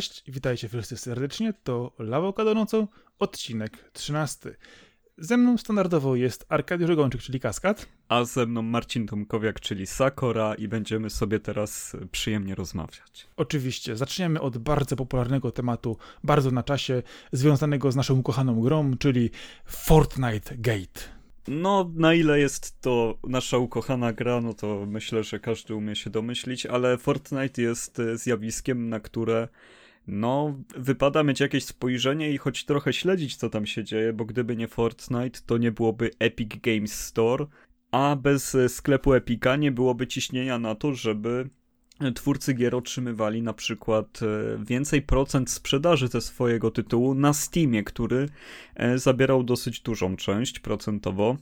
Cześć, witajcie wszyscy serdecznie, to Lawokado nocą, odcinek 13. Ze mną standardowo jest Arkadiusz Gończyk, czyli Kaskad. A ze mną Marcin Tomkowiak, czyli Sakora i będziemy sobie teraz przyjemnie rozmawiać. Oczywiście, zaczniemy od bardzo popularnego tematu, bardzo na czasie, związanego z naszą ukochaną grą, czyli Fortnite Gate. No, na ile jest to nasza ukochana gra, no to myślę, że każdy umie się domyślić, ale Fortnite jest zjawiskiem, na które no, wypada mieć jakieś spojrzenie i choć trochę śledzić, co tam się dzieje, bo gdyby nie Fortnite, to nie byłoby Epic Games Store, a bez sklepu Epica nie byłoby ciśnienia na to, żeby twórcy gier otrzymywali na przykład e, więcej procent sprzedaży ze swojego tytułu na Steamie, który e, zabierał dosyć dużą część procentowo.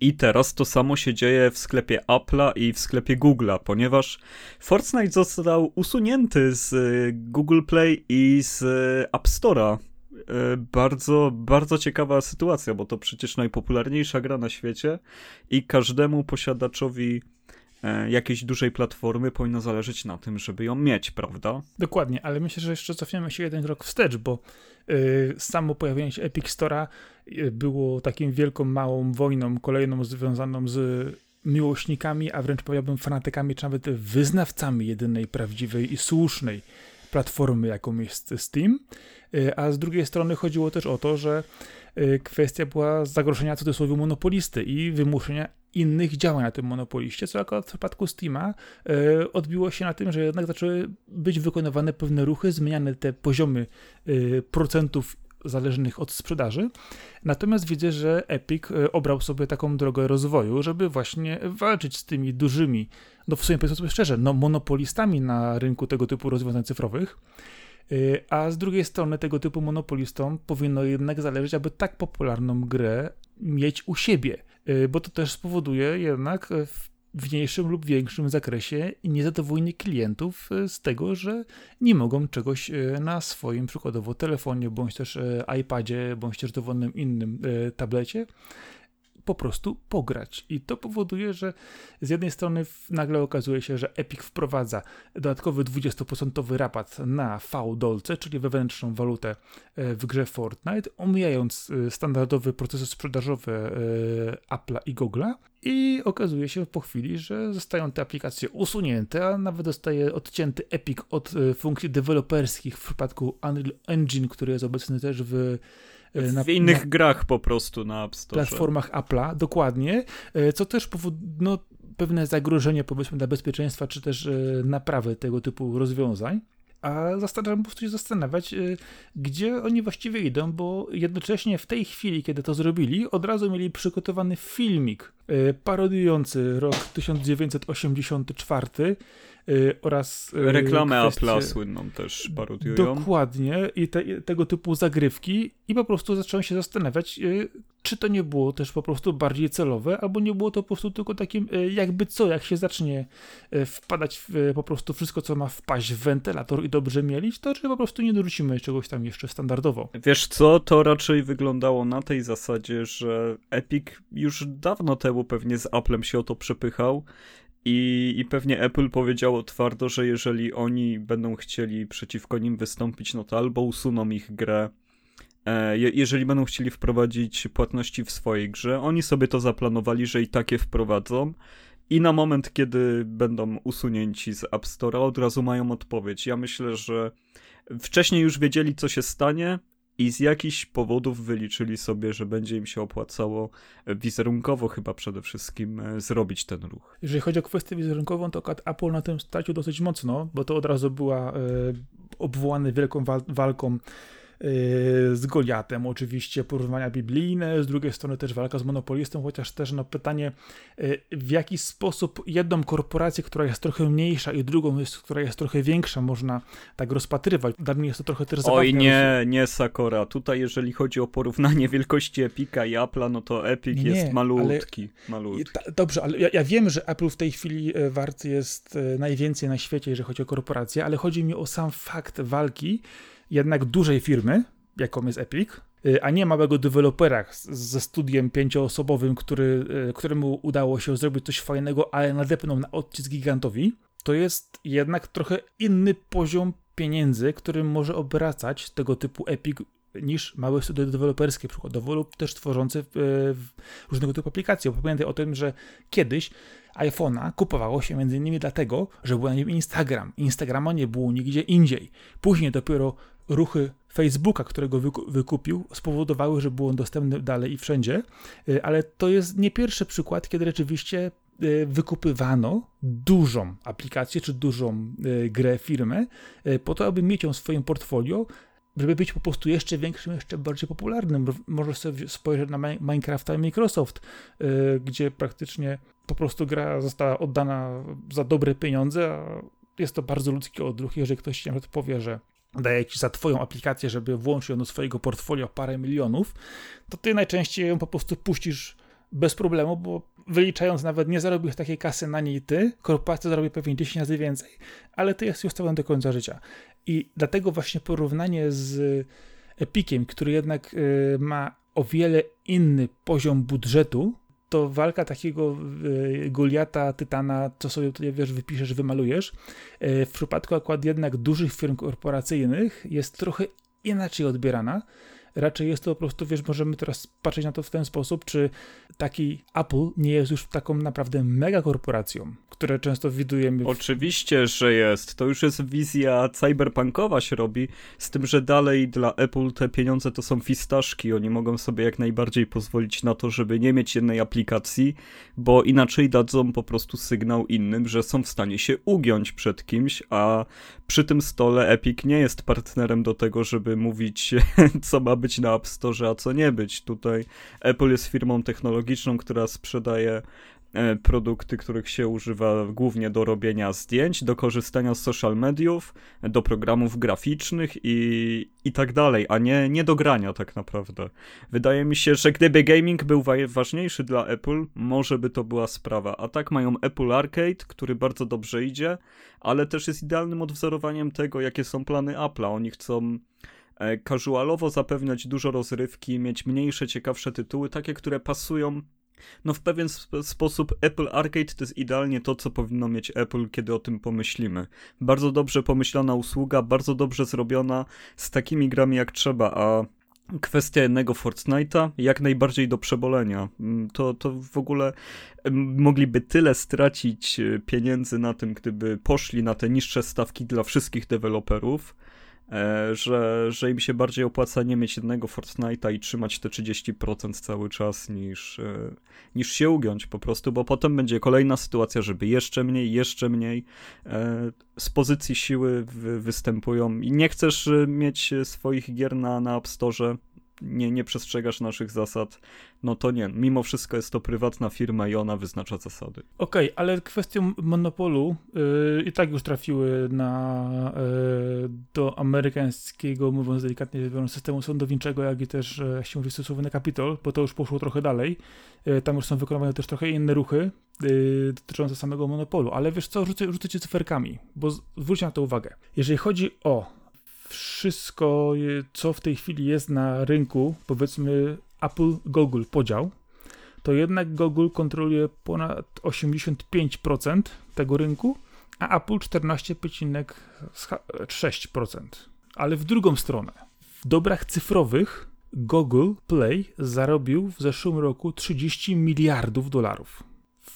I teraz to samo się dzieje w sklepie Apple'a i w sklepie Google'a, ponieważ Fortnite został usunięty z y, Google Play i z y, App Store'a. Y, bardzo, bardzo ciekawa sytuacja, bo to przecież najpopularniejsza gra na świecie i każdemu posiadaczowi e, jakiejś dużej platformy powinno zależeć na tym, żeby ją mieć, prawda? Dokładnie, ale myślę, że jeszcze cofniemy się jeden krok wstecz, bo samo pojawienie się Epic Store'a y, było takim wielką, małą wojną, kolejną związaną z miłośnikami, a wręcz powiedziałbym fanatykami, czy nawet wyznawcami jedynej prawdziwej i słusznej platformy, jaką jest Steam. Y, a z drugiej strony chodziło też o to, że kwestia była zagrożenia cudzysłowie monopolisty i wymuszenia innych działań na tym monopoliście, co akurat w przypadku Steama e, odbiło się na tym, że jednak zaczęły być wykonywane pewne ruchy, zmieniane te poziomy e, procentów zależnych od sprzedaży. Natomiast widzę, że Epic obrał sobie taką drogę rozwoju, żeby właśnie walczyć z tymi dużymi, no w sumie powiedzmy sobie szczerze, no monopolistami na rynku tego typu rozwiązań cyfrowych. A z drugiej strony tego typu monopolistom powinno jednak zależeć, aby tak popularną grę mieć u siebie. Y, bo to też spowoduje jednak w mniejszym lub większym zakresie niezadowolenie klientów y, z tego, że nie mogą czegoś y, na swoim przykładowo telefonie, bądź też iPadzie, bądź też dowolnym innym tablecie po prostu pograć. I to powoduje, że z jednej strony nagle okazuje się, że Epic wprowadza dodatkowy 20% rabat na V-dolce, czyli wewnętrzną walutę e, w grze Fortnite, omijając e, standardowe procesy sprzedażowe e, Apple'a i Google'a. I okazuje się po chwili, że zostają te aplikacje usunięte, a nawet zostaje odcięty Epic od funkcji deweloperskich w przypadku Unreal Engine, który jest obecny też w E, na, w innych na, grach po prostu na App Store. Platformach Apple'a, dokładnie, e, co też powoduje no, pewne zagrożenie powiedzmy dla bezpieczeństwa, czy też e, naprawy tego typu rozwiązań. A zastanawiam po prostu się zastanawiać, gdzie oni właściwie idą, bo jednocześnie w tej chwili, kiedy to zrobili, od razu mieli przygotowany filmik parodiujący rok 1984 Y, oraz y, reklamę kwestie... Apple'a słynną też parodiują. Dokładnie i te, tego typu zagrywki i po prostu zacząłem się zastanawiać, y, czy to nie było też po prostu bardziej celowe, albo nie było to po prostu tylko takim jakby co, jak się zacznie wpadać w po prostu wszystko, co ma wpaść w wentylator i dobrze mielić, to czy po prostu nie dorzucimy czegoś tam jeszcze standardowo. Wiesz co, to raczej wyglądało na tej zasadzie, że Epic już dawno temu pewnie z Applem się o to przepychał i, I pewnie Apple powiedziało twardo, że jeżeli oni będą chcieli przeciwko nim wystąpić, no to albo usuną ich grę. E, jeżeli będą chcieli wprowadzić płatności w swojej grze, oni sobie to zaplanowali, że i takie wprowadzą. I na moment, kiedy będą usunięci z App Store'a, od razu mają odpowiedź. Ja myślę, że wcześniej już wiedzieli, co się stanie, i z jakichś powodów wyliczyli sobie, że będzie im się opłacało wizerunkowo chyba przede wszystkim e, zrobić ten ruch. Jeżeli chodzi o kwestię wizerunkową, to Apple na tym stracił dosyć mocno, bo to od razu była e, obwołane wielką walką z Goliatem, oczywiście porównania biblijne, z drugiej strony też walka z monopolistą, chociaż też no pytanie, y, w jaki sposób jedną korporację, która jest trochę mniejsza i drugą, jest, która jest trochę większa, można tak rozpatrywać. Dla mnie jest to trochę też zabawne. Oj nie, nie Sakora. Tutaj jeżeli chodzi o porównanie wielkości Epika i Apple'a, no to Epic nie, jest malutki. Ale, malutki. Ta, dobrze, ale ja, ja, wiem, że Apple w tej chwili e, wart jest e, najwięcej na świecie, jeżeli chodzi o korporacje, ale chodzi mi o sam fakt walki jednak dużej firmy, jaką jest Epic, y, a nie małego dewelopera ze studiem pięcioosobowym, który, y, któremu udało się zrobić coś fajnego, ale nadepnął na odcisk gigantowi, to jest jednak trochę inny poziom pieniędzy, którym może obracać tego typu Epic niż małe studia deweloperskie przykładowo lub też tworzące e, różnego typu aplikacje. Pamiętaj o tym, że kiedyś iPhone'a kupowało się między innymi dlatego, że był na nim Instagram. Instagrama nie było nigdzie indziej. Później dopiero ruchy Facebooka, którego wykupił, spowodowały, że był on dostępny dalej i wszędzie, e, ale to jest nie pierwszy przykład, kiedy rzeczywiście e, wykupywano dużą aplikację czy dużą grę firmę po to, aby mieć ją w swoim portfolio, żeby być po prostu jeszcze większym, jeszcze bardziej popularnym. Możesz sobie spojrzeć na Minecrafta i Microsoft, yy, gdzie praktycznie po prostu gra została oddana za dobre pieniądze, a jest to bardzo ludzki odruch. Jeżeli ktoś ci nawet powie, że daje ci za twoją aplikację, żeby włączyć ją do swojego portfolio parę milionów, to ty najczęściej ją po prostu puścisz bez problemu, bo wyliczając nawet nie zarobisz takiej kasy na niej ty, korporacja zarobi pewnie 10 razy więcej, ale ty jesteś ustawiony do końca życia. I dlatego właśnie porównanie z Epiciem, który jednak y, ma o wiele inny poziom budżetu, to walka takiego y, Goliata, Tytana, co sobie tutaj wiesz, wypiszesz, wymalujesz, y, w przypadku akurat jednak dużych firm korporacyjnych jest trochę inaczej odbierana Raczej jest to po prostu, wiesz, możemy teraz patrzeć na to w ten sposób, czy taki Apple nie jest już taką naprawdę mega korporacją, które często widujemy. W... Oczywiście, że jest. To już jest wizja cyberpunkowa się robi, z tym, że dalej dla Apple te pieniądze to są fistaszki. Oni mogą sobie jak najbardziej pozwolić na to, żeby nie mieć jednej aplikacji, bo inaczej dadzą po prostu sygnał innym, że są w stanie się ugiąć przed kimś, a przy tym stole Epic nie jest partnerem do tego, żeby mówić, co ma być na App Store, a co nie być. Tutaj Apple jest firmą technologiczną, która sprzedaje e, produkty, których się używa głównie do robienia zdjęć, do korzystania z social mediów, do programów graficznych i, i tak dalej, a nie, nie do grania tak naprawdę. Wydaje mi się, że gdyby gaming był ważniejszy dla Apple, może by to była sprawa. A tak mają Apple Arcade, który bardzo dobrze idzie, ale też jest idealnym odwzorowaniem tego, jakie są plany Apple'a. Oni chcą casualowo zapewniać dużo rozrywki, mieć mniejsze, ciekawsze tytuły, takie, które pasują no w pewien sp sposób Apple Arcade to jest idealnie to, co powinno mieć Apple, kiedy o tym pomyślimy. Bardzo dobrze pomyślana usługa, bardzo dobrze zrobiona, z takimi grami jak trzeba, a kwestia jednego Fortnite'a jak najbardziej do przebolenia. Mm, to, to w ogóle mogliby tyle stracić e, pieniędzy na tym, gdyby poszli na te niższe stawki dla wszystkich deweloperów, E, że, że im się bardziej opłaca nie mieć jednego Fortnite'a i trzymać te 30% cały czas niż, e, niż się ugiąć po prostu, bo potem będzie kolejna sytuacja, żeby jeszcze mniej, jeszcze mniej e, z pozycji siły występują. I nie chcesz mieć swoich gier na, na App Store, nie, nie przestrzegasz naszych zasad, no to nie. Mimo wszystko jest to prywatna firma i ona wyznacza zasady. Okej, okay, ale kwestią monopolu yy, i tak już trafiły na, yy, do amerykańskiego, mówiąc delikatnie, systemu sądowniczego, jak i też, yy, jak się mówi, stosowany kapitol, bo to już poszło trochę dalej. Yy, tam już są wykonywane też trochę inne ruchy yy, dotyczące samego monopolu, ale wiesz co, rzucę, rzucę ci cyferkami, bo zwróć na to uwagę. Jeżeli chodzi o wszystko, co w tej chwili jest na rynku, powiedzmy Apple, Google podział, to jednak Google kontroluje ponad 85% tego rynku, a Apple 14,6%. Ale w drugą stronę, w dobrach cyfrowych Google Play zarobił w zeszłym roku 30 miliardów dolarów.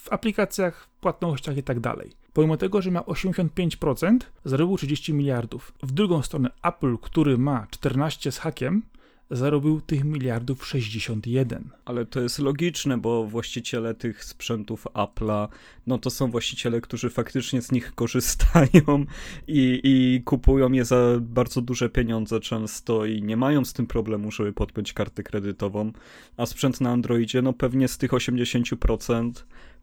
W aplikacjach, płatnościach i tak dalej. Pomimo tego, że ma 85%, zarobił 30 miliardów. W drugą stronę Apple, który ma 14 z hakiem, zarobił tych miliardów 61. Ale to jest logiczne, bo właściciele tych sprzętów Apple'a, no to są właściciele, którzy faktycznie z nich korzystają i, i kupują je za bardzo duże pieniądze często i nie mają z tym problemu, żeby podpiąć kartę kredytową. A sprzęt na Androidzie, no pewnie z tych 80%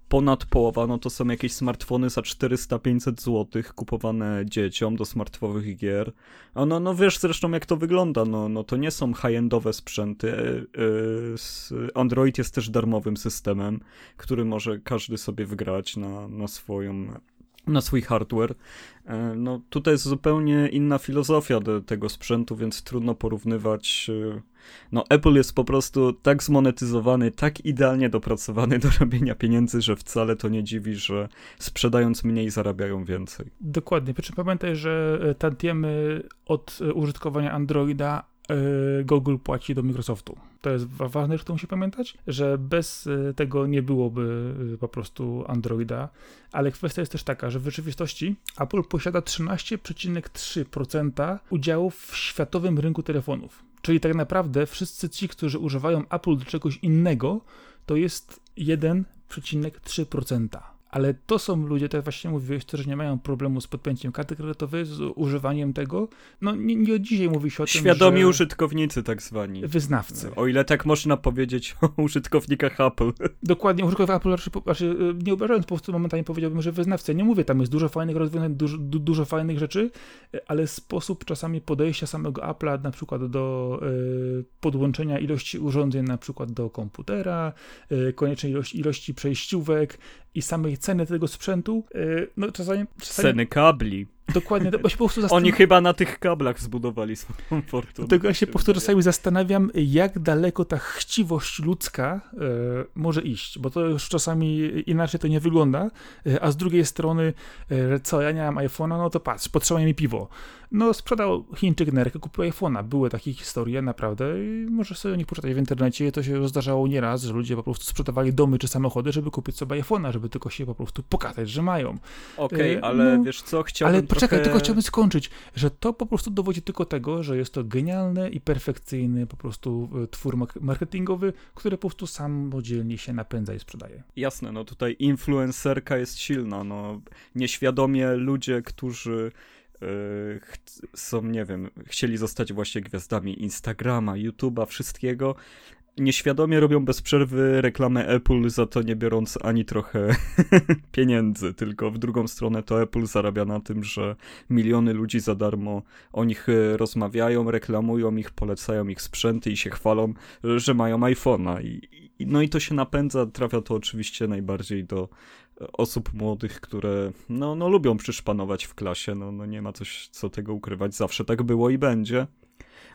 ponad połowa, no to są jakieś smartfony za 400-500 zł kupowane dzieciom do smartfowych gier. A no, no wiesz zresztą jak to wygląda, no, no to nie są high-endowe sprzęty. E, e, Android jest też darmowym systemem, który może każdy sobie wgrać na, na swoją na swój hardware. E, no tutaj jest zupełnie inna filozofia tego sprzętu, więc trudno porównywać. E, no Apple jest po prostu tak zmonetyzowany, tak idealnie dopracowany do robienia pieniędzy, że wcale to nie dziwi, że sprzedając mniej zarabiają więcej. Dokładnie, przy czym pamiętaj, że e, tantiemy od użytkowania Androida Google płaci do Microsoftu. To jest ważne, że to musi pamiętać, że bez tego nie byłoby po prostu Androida, ale kwestia jest też taka, że w rzeczywistości Apple posiada 13,3% udziałów w światowym rynku telefonów. Czyli tak naprawdę wszyscy ci, którzy używają Apple do czegoś innego, to jest 1,3% ale to są ludzie, tak właśnie mówiłeś, którzy nie mają problemu z podpięciem karty kredytowej, z używaniem tego. No nie, nie od dzisiaj mówi się o tym, Świadomi że... użytkownicy tak zwani. Wyznawcy. O ile tak można powiedzieć o użytkownikach Apple. Dokładnie, użytkownikach Apple, raczej, raczej nie obrażając, po prostu momentami powiedziałbym, że wyznawcy. Nie mówię, tam jest dużo fajnych rozwiązań, dużo, dużo fajnych rzeczy, ale sposób czasami podejścia samego Apple'a na przykład do y, podłączenia ilości urządzeń na przykład do komputera, y, koniecznej ilości, ilości przejściówek, i samej ceny tego sprzętu, y, no czasami... czasami Ceny kabli. Dokładnie, bo się po prostu zastanawiam... Oni chyba na tych kablach zbudowali swoją fortunę. Dlatego ja się po prostu czasami zastanawiam, jak daleko ta chciwość ludzka e, może iść, bo to już czasami inaczej to nie wygląda, e, a z drugiej strony, e, co, ja nie mam iPhone'a, no to patrz, potrzebuje mi piwo. No, sprzedał Chińczyk nerkę, kupił iPhone'a. Były takie historie, naprawdę, i może sobie o nich poczytać w internecie. To się zdarzało nieraz, że ludzie po prostu sprzedawali domy czy samochody, żeby kupić sobie iPhone'a, żeby tylko się po prostu pokazać, że mają. Okej, okay, ale no, wiesz co, chciałbym Ale poczekaj, trochę... tylko chciałbym skończyć, że to po prostu dowodzi tylko tego, że jest to genialny i perfekcyjny po prostu e, twór marketingowy, który po prostu samodzielnie się napędza i sprzedaje. Jasne, no tutaj influencerka jest silna, no nieświadomie ludzie, którzy e, są, nie wiem, chcieli zostać właśnie gwiazdami Instagrama, YouTube'a, wszystkiego, nieświadomie robią bez przerwy reklamę Apple, za to nie biorąc ani trochę pieniędzy, tylko w drugą stronę to Apple zarabia na tym, że miliony ludzi za darmo o nich e, rozmawiają, reklamują ich, polecają ich sprzęty i się chwalą, że mają iPhone'a. I, i, no i to się napędza, trafia to oczywiście najbardziej do e, osób młodych, które no, no lubią przyszpanować w klasie, no, no nie ma coś co tego ukrywać, zawsze tak było i będzie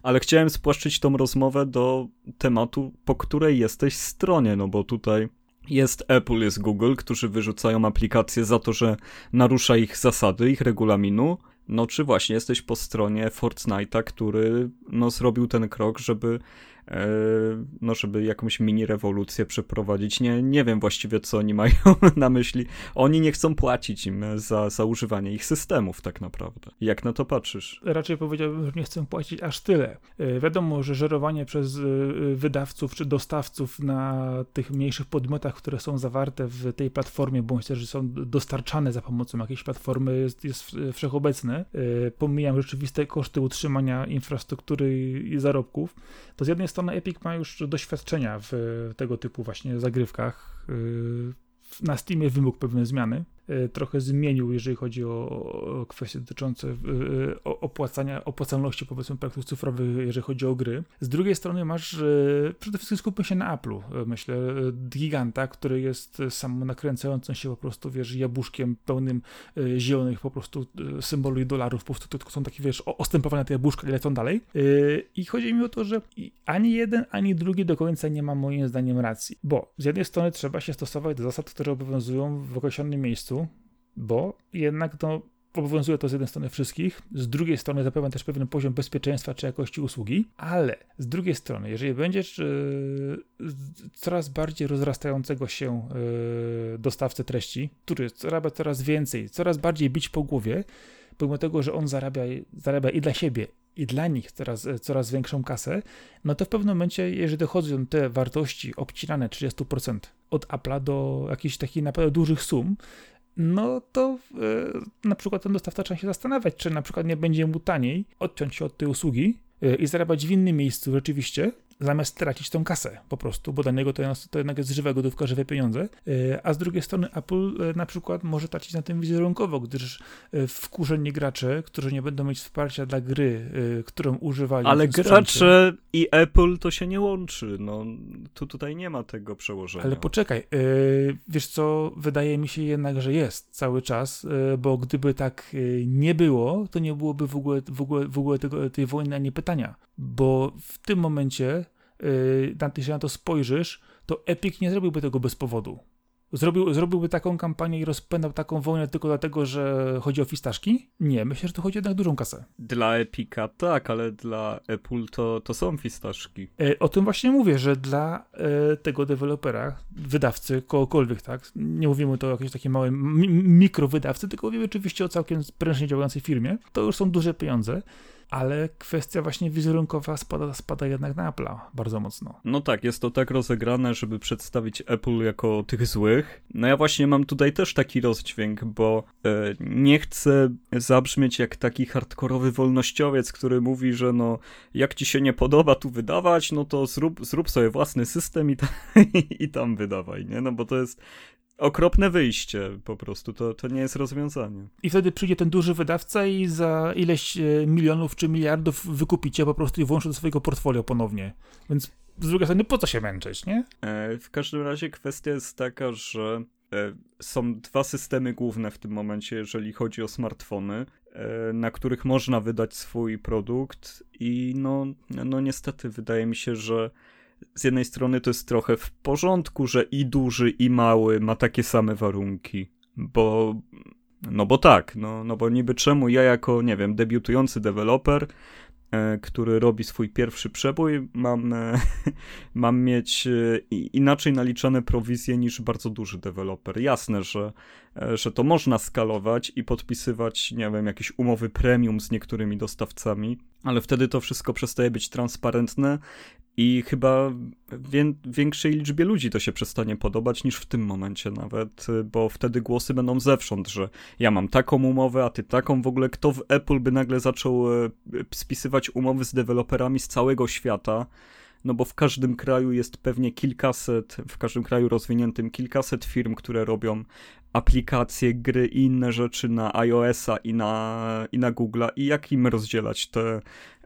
ale chciałem spłaszczyć tą rozmowę do tematu, po której jesteś stronie, no bo tutaj jest Apple, jest Google, którzy wyrzucają aplikacje za to, że narusza ich zasady, ich regulaminu, no czy właśnie jesteś po stronie Fortnite'a, który no zrobił ten krok, żeby no żeby jakąś mini rewolucję przeprowadzić. Nie, nie wiem właściwie, co oni mają na myśli. Oni nie chcą płacić im za, za używanie ich systemów tak naprawdę. Jak na to patrzysz? Raczej powiedziałbym, że nie chcą płacić aż tyle. E, wiadomo, że żerowanie przez e, wydawców czy dostawców na tych mniejszych podmiotach, które są zawarte w tej platformie, bądź też są dostarczane za pomocą jakiejś platformy jest, jest wszechobecne. Pomijam rzeczywiste koszty utrzymania infrastruktury i zarobków. To z jednej strony strony Epic ma już doświadczenia w tego typu właśnie zagrywkach. Y, na Steamie wymógł pewne zmiany. E, trochę zmienił, jeżeli chodzi o, kwestie dotyczące e, opłacania, opłacalności powiedzmy projektów cyfrowych, jeżeli chodzi o gry. Z drugiej strony masz, e, przede wszystkim skupmy się na Apple'u, myślę, giganta, który jest sam nakręcającym się po prostu, wiesz, jabłuszkiem pełnym zielonych po prostu symboli dolarów, po prostu to są takie, wiesz, ostępowane te jabłuszka i lecą dalej. I chodzi mi o to, że ani jeden, ani drugi do końca nie ma moim zdaniem racji, bo z jednej strony trzeba się stosować do zasad, które obowiązują w określonym miejscu, bo jednak to obowiązuje to z jednej strony wszystkich, z drugiej strony zapewnia też pewien poziom bezpieczeństwa czy jakości usługi, ale z drugiej strony, jeżeli będziesz yy, coraz bardziej rozrastającego się yy, dostawcę treści, który zarabia coraz więcej, coraz bardziej bić po głowie, pomimo tego, że on zarabia, zarabia i dla siebie, i dla nich coraz, coraz większą kasę, no to w pewnym momencie, jeżeli dochodzą te wartości obcinane 30% od Apple'a do jakichś takich naprawdę dużych sum, no to e, na przykład ten dostawca trzeba się zastanawiać, czy na przykład nie będzie mu taniej odciąć się od tej usługi e, i zarabiać w innym miejscu rzeczywiście, zamiast tracić tą kasę po prostu, bo dla niego to, to jednak jest żywa gotówka, żywe pieniądze, e, a z drugiej strony Apple e, na przykład może tracić na tym wizerunkowo, gdyż e, wkurzeni gracze, którzy nie będą mieć wsparcia dla gry, którą używali. Ale gracze i Apple to się nie łączy, no tu tutaj nie ma tego przełożenia. Ale poczekaj, wiesz co, wydaje mi się jednak, że jest cały czas, bo gdyby tak nie było, to nie byłoby w ogóle, w ogóle, w ogóle tego, tej wojny ani pytania, bo w tym momencie yy, jeśli na to spojrzysz, to Epic nie zrobiłby tego bez powodu. Zrobił, zrobiłby taką kampanię i rozpędzał taką wojnę tylko dlatego, że chodzi o fistaszki? Nie, myślę, że to chodzi jednak o dużą kasę. Dla Epica tak, ale dla Apple to, to są fistaszki. E, o tym właśnie mówię, że dla e, tego dewelopera, wydawcy, kogokolwiek, tak? Nie mówimy to o jakiejś takiej małej mikrowydawcy, tylko mówimy oczywiście o całkiem prężnie działającej firmie. To już są duże pieniądze ale kwestia właśnie wizerunkowa spada, spada jednak na Apple'a bardzo mocno. No tak, jest to tak rozegrane, żeby przedstawić Apple jako tych złych. No ja właśnie mam tutaj też taki rozdźwięk, bo e, nie chcę zabrzmieć jak taki hardkorowy wolnościowiec, który mówi, że no jak ci się nie podoba tu wydawać, no to zrób, zrób sobie własny system i, ta, i tam wydawaj, nie? No bo to jest okropne wyjście po prostu, to, to nie jest rozwiązanie. I wtedy przyjdzie ten duży wydawca i za ileś e, milionów czy miliardów wykupicie po prostu i włączy do swojego portfolio ponownie. Więc z drugiej strony po co się męczyć, nie? E, w każdym razie kwestia jest taka, że e, są dwa systemy główne w tym momencie, jeżeli chodzi o smartfony, na których można wydać swój produkt i no, no niestety wydaje mi się, że z jednej strony to jest trochę w porządku, że i duży, i mały ma takie same warunki, bo no bo tak, no, no bo niby czemu ja jako, nie wiem, debiutujący deweloper, e, który robi swój pierwszy przebój, mam, e, mam mieć e, inaczej naliczane prowizje niż bardzo duży deweloper. Jasne, że, e, że to można skalować i podpisywać, nie wiem, jakieś umowy premium z niektórymi dostawcami, ale wtedy to wszystko przestaje być transparentne i chyba wię większej liczbie ludzi to się przestanie podobać niż w tym momencie nawet, bo wtedy głosy będą zewsząd, że ja mam taką umowę, a ty taką. W ogóle kto w Apple by nagle zaczął e, spisywać umowy z deweloperami z całego świata, no bo w każdym kraju jest pewnie kilkaset, w każdym kraju rozwiniętym kilkaset firm, które robią aplikacje, gry i inne rzeczy na iOS-a i na, i na Google'a i jak im rozdzielać te,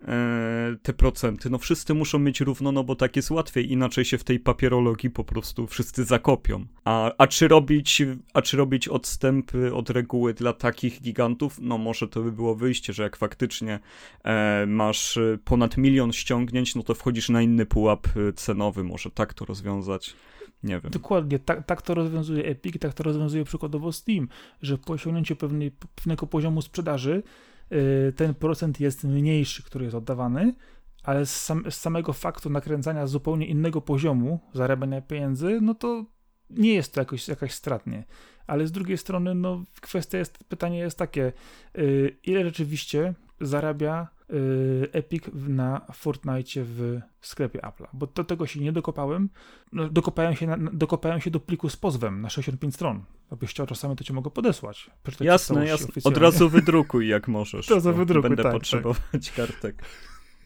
e, te procenty? No wszyscy muszą mieć równo, no bo tak jest łatwiej, inaczej się w tej papierologii po prostu wszyscy zakopią. A, a, czy, robić, a czy robić odstępy od reguły dla takich gigantów? No może to by było wyjście, że jak faktycznie e, masz ponad milion ściągnięć, no to wchodzisz na inny pułap cenowy, może tak to rozwiązać. Nie wiem. Dokładnie, tak, tak to rozwiązuje Epic, tak to rozwiązuje przykładowo Steam, że po osiągnięciu pewnej, pewnego poziomu sprzedaży yy, ten procent jest mniejszy, który jest oddawany, ale z, sam, z, samego faktu nakręcania zupełnie innego poziomu zarabiania pieniędzy, no to nie jest to jakoś, jakaś stratnie. Ale z drugiej strony, no kwestia jest, pytanie jest takie, yy, ile rzeczywiście zarabia Y, Epic na Fortnite w sklepie Apple'a, bo do tego się nie dokopałem. No, dokopałem, się na, dokopałem się do pliku z pozwem na 65 stron. Jakbyś chciał czasami, to cię mogę podesłać. Jasne, jasne. Od razu wydrukuj, jak możesz. To za wydrukuj, Będę tak, potrzebować tak. kartek.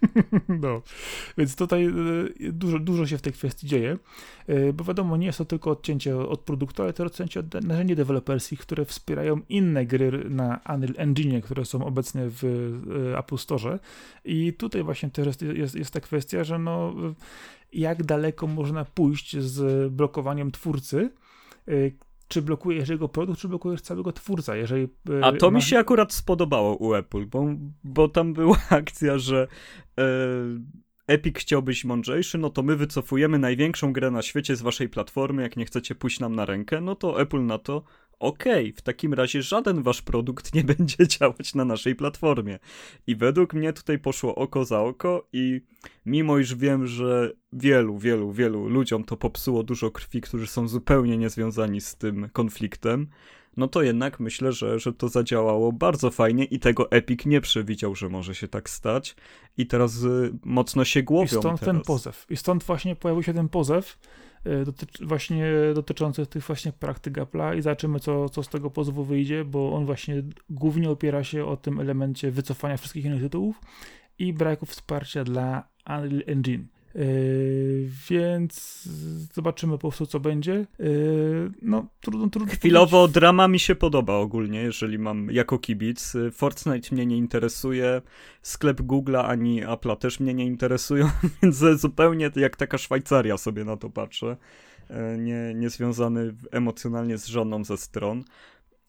No, więc tutaj e, dużo, dużo się w tej kwestii dzieje, e, bo wiadomo, nie jest to tylko odcięcie od produktu, ale to odcięcie od narzędzi deweloperskich, które wspierają inne gry na Unreal Engine, które są obecnie w e, Apple Store. I tutaj właśnie też jest, jest, jest ta kwestia, że no, jak daleko można pójść z blokowaniem twórcy, czy blokujesz jego produkt, czy blokujesz całego twórca, jeżeli... E, A to ma... mi się akurat spodobało u Apple, bo, bo tam była akcja, że e, Epic chciał być mądrzejszy, no to my wycofujemy największą grę na świecie z waszej platformy, jak nie chcecie pójść nam na rękę, no to Apple na to, okej, okay, w takim razie żaden wasz produkt nie będzie działać na naszej platformie. I według mnie tutaj poszło oko za oko i mimo iż wiem, że wielu, wielu, wielu ludziom to popsuło dużo krwi, którzy są zupełnie niezwiązani z tym konfliktem, no to jednak myślę, że, że to zadziałało bardzo fajnie i tego Epic nie przewidział, że może się tak stać i teraz y, mocno się głowią. I stąd teraz. ten pozew. I stąd właśnie pojawił się ten pozew, dotyczy, właśnie dotyczący tych właśnie praktyk Apple'a i zobaczymy, co, co z tego pozwu wyjdzie, bo on właśnie głównie opiera się o tym elemencie wycofania wszystkich innych tytułów i braku wsparcia dla Unreal Engine. Yy, więc zobaczymy po prostu, co będzie. Yy, no, trudno, trudno. Chwilowo powiedzieć. drama mi się podoba ogólnie, jeżeli mam jako kibic. Fortnite mnie nie interesuje, sklep Google'a ani Apple'a też mnie nie interesują, więc zupełnie jak taka Szwajcaria sobie na to patrzę. Yy, nie, nie związany emocjonalnie z żadną ze stron.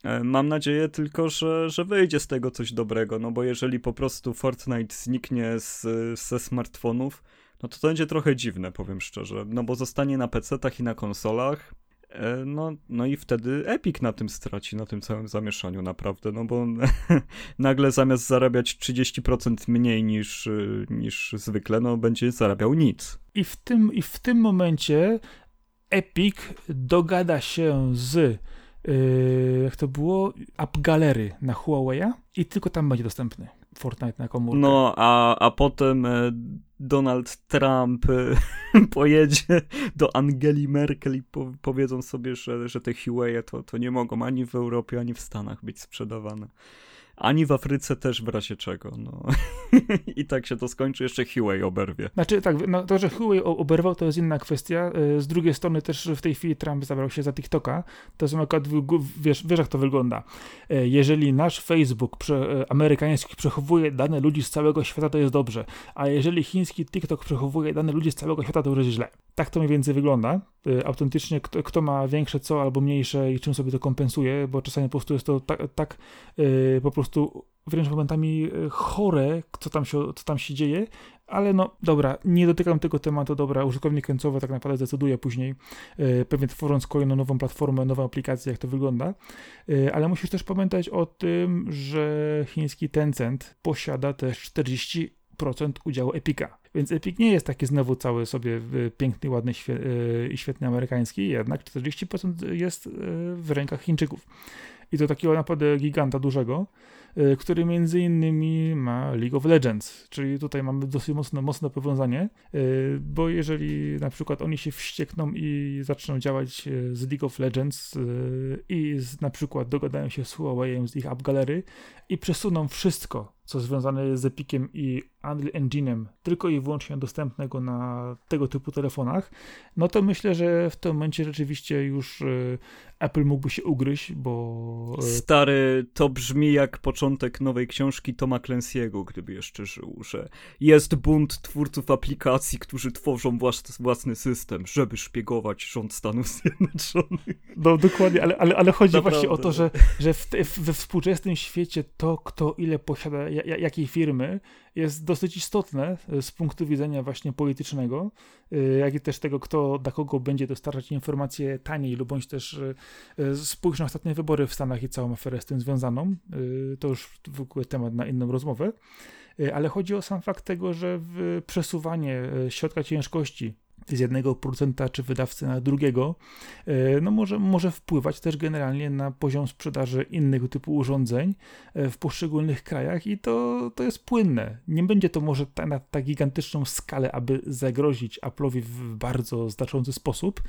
Yy, mam nadzieję tylko, że, że wyjdzie z tego coś dobrego, no bo jeżeli po prostu Fortnite zniknie z, ze smartfonów, no to to będzie trochę dziwne, powiem szczerze, no bo zostanie na PC-tach i na konsolach, e, no, no i wtedy Epic na tym straci, na tym całym zamieszaniu naprawdę, no bo nagle zamiast zarabiać 30% mniej niż, niż zwykle, no będzie zarabiał nic. I w tym, i w tym momencie Epic dogada się z Yy, jak to było, App Galery na Huawei'a i tylko tam będzie dostępny Fortnite na komórkę. No, a, a potem e, Donald Trump e, pojedzie do Angeli Merkel i po, powiedzą sobie, że, że te Huawei to, to nie mogą ani w Europie, ani w Stanach być sprzedawane ani w Afryce też w razie czego. No. I tak się to skończy, jeszcze Huawei oberwie. Znaczy tak, no, to, że Huawei oberwał, to jest inna kwestia. E, z drugiej strony też w tej chwili Trump zabrał się za TikToka. To są akurat, wiesz, wiesz jak to wygląda. E, jeżeli nasz Facebook prze, e, amerykański przechowuje dane ludzi z całego świata, to jest dobrze. A jeżeli chiński TikTok przechowuje dane ludzi z całego świata, to już jest źle. Tak to mniej więcej wygląda. Autentycznie kto, kto ma większe co albo mniejsze i czym sobie to kompensuje, bo czasami po prostu jest to tak, tak po prostu wręcz momentami e, chore, co tam się, co tam się dzieje, ale no dobra, nie dotykam tego tematu, dobra, użytkownik końcowy tak naprawdę decyduje później, e, pewnie tworząc kolejną nową platformę, nową aplikację, jak to wygląda, e, ale musisz też pamiętać o tym, że chiński Tencent posiada też 40% udziału Epika. Więc Epic nie jest taki znowu cały sobie piękny, ładny i świetny amerykański, jednak 40% jest w rękach Chińczyków. I to takiego naprawdę giganta dużego. Y, który między innymi ma League of Legends, czyli tutaj mamy dosyć mocno, mocne powiązanie, y, bo jeżeli na przykład oni się wściekną i zaczną działać y, z League of Legends i z, na przykład dogadają się z Huawei z ich App Gallery i przesuną wszystko, co związane jest z Epiciem i Unreal Engine'em, tylko i wyłącznie dostępnego na tego typu telefonach, no to myślę, że w tym momencie rzeczywiście już Apple mógłby się ugryźć, bo... Stary, to brzmi jak początek nowej książki Toma Clancy'ego, gdyby jeszcze żył, że jest bunt twórców aplikacji, którzy tworzą własny system, żeby szpiegować rząd Stanów Zjednoczonych. No dokładnie, ale, ale, ale chodzi Naprawdę. właśnie o to, że, że w, we współczesnym świecie to, kto ile posiada jakiej firmy, jest dosyć istotne e, z punktu widzenia właśnie politycznego, e, jak i też tego, kto dla kogo będzie dostarczać informacje taniej, lub bądź też e, spójrz na ostatnie wybory w Stanach i całą aferę z tym związaną. To już w ogóle temat na inną rozmowę. Ale chodzi o sam fakt tego, że przesuwanie środka ciężkości z jednego producenta czy wydawcy na drugiego, e, no może, może wpływać też generalnie na poziom sprzedaży innego typu urządzeń e, w poszczególnych krajach i to, to jest płynne. Nie będzie to może ta, na tak gigantyczną skalę, aby zagrozić Apple'owi w bardzo znaczący sposób,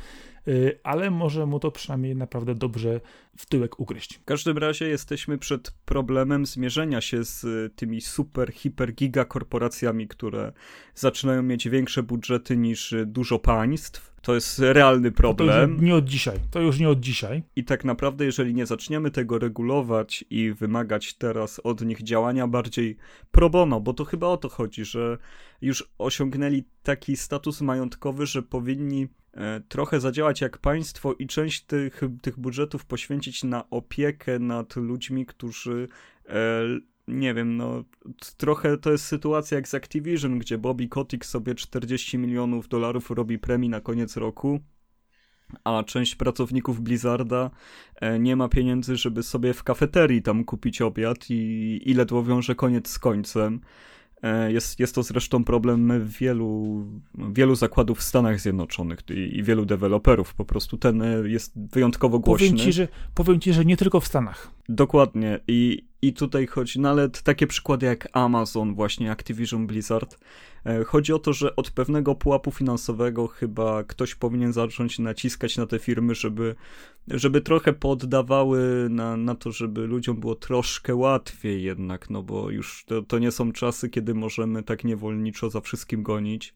ale może mu to przynajmniej naprawdę dobrze w tyłek ugryźć. W każdym razie jesteśmy przed problemem zmierzenia się z y, tymi super, hiper, giga korporacjami, które zaczynają mieć większe budżety niż y, dużo państw. To jest realny problem. To nie od dzisiaj. To już nie od dzisiaj. I tak naprawdę, jeżeli nie zaczniemy tego regulować i wymagać teraz od nich działania bardziej pro bono, bo to chyba o to chodzi, że już osiągnęli taki status majątkowy, że powinni trochę zadziałać jak państwo i część tych, tych budżetów poświęcić na opiekę nad ludźmi, którzy e, nie wiem, no trochę to jest sytuacja jak z Activision, gdzie Bobby Kotick sobie 40 milionów dolarów robi premii na koniec roku, a część pracowników Blizzarda e, nie ma pieniędzy, żeby sobie w kafeterii tam kupić obiad i, i ledwo wiąże koniec z końcem. E, jest, jest to zresztą problem wielu, wielu zakładów w Stanach Zjednoczonych i, i, wielu deweloperów. Po prostu ten e, jest wyjątkowo głośny. Powiem ci, że, powiem ci, że nie tylko w Stanach. Dokładnie. I, i tutaj chodzi nawet no takie przykłady jak Amazon, właśnie Activision Blizzard. E, chodzi o to, że od pewnego pułapu finansowego chyba ktoś powinien zacząć naciskać na te firmy, żeby, żeby trochę poddawały na, na to, żeby ludziom było troszkę łatwiej jednak, no bo już to, to nie są czasy, kiedy możemy tak niewolniczo za wszystkim gonić.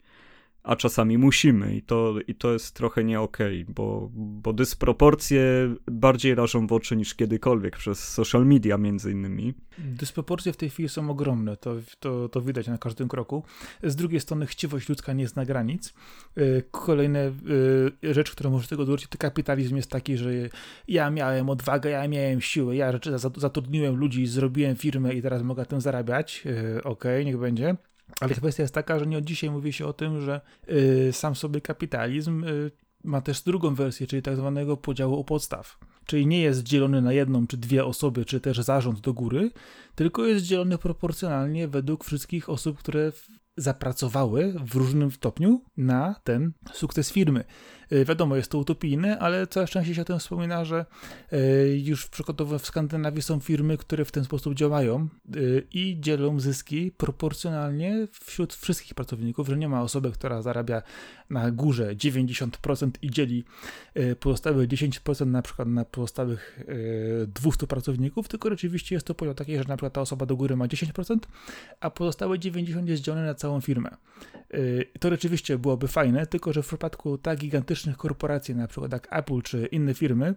A czasami musimy i to, i to jest trochę nie okej, okay, bo, bo dysproporcje bardziej rażą w oczy niż kiedykolwiek przez social media między innymi. Dysproporcje w tej chwili są ogromne, to, to, to widać na każdym kroku. Z drugiej strony chciwość ludzka nie zna granic. Y, kolejna y, rzecz, która może tego dołożyć, to kapitalizm jest taki, że ja miałem odwagę, ja miałem siłę, ja zatrudniłem ludzi, zrobiłem firmę i teraz mogę tym zarabiać. Y, okej, okay, niech będzie. Ale kwestia jest taka, że nie od dzisiaj mówi się o tym, że y, sam sobie kapitalizm y, ma też drugą wersję, czyli tak zwanego podziału u podstaw. Czyli nie jest dzielony na jedną czy dwie osoby, czy też zarząd do góry, tylko jest dzielony proporcjonalnie według wszystkich osób, które zapracowały w różnym stopniu na ten sukces firmy. E, wiadomo, jest to utopijne, ale coraz częściej się o tym wspomina, że e, już w Skandynawii są firmy, które w ten sposób działają e, i dzielą zyski proporcjonalnie wśród wszystkich pracowników, że nie ma osoby, która zarabia na górze 90% i dzieli pozostałe 10% na przykład na pozostałych 200 pracowników, tylko rzeczywiście jest to podział taki, że na przykład ta osoba do góry ma 10%, a pozostałe 90% jest dzielone na całą firmę. To rzeczywiście byłoby fajne, tylko że w przypadku tak gigantycznych korporacji, na przykład jak Apple czy inne firmy,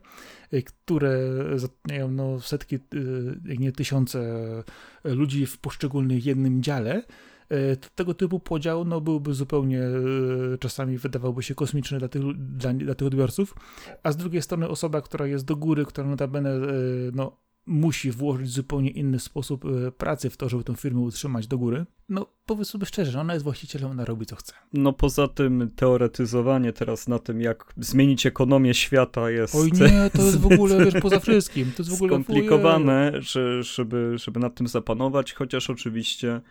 y, które zatrudniają no, setki, y, jak nie tysiące ludzi w poszczególnych jednym dziale, y, tego typu podział no, byłby zupełnie czasami wydawałoby się kosmiczny dla tych, dla, dla tych odbiorców, a z drugiej strony osoba, która jest do góry, która notabene no, musi włożyć zupełnie inny sposób e, pracy w to, żeby tę firmę utrzymać do góry, no powiedz sobie szczerze, ona jest właścicielem, ona robi co chce. No poza tym teoretyzowanie teraz na tym, jak zmienić ekonomię świata jest... Oj nie, to jest w ogóle, wiesz, poza wszystkim. To jest w ogóle skomplikowane, że, żeby, żeby nad tym zapanować, chociaż oczywiście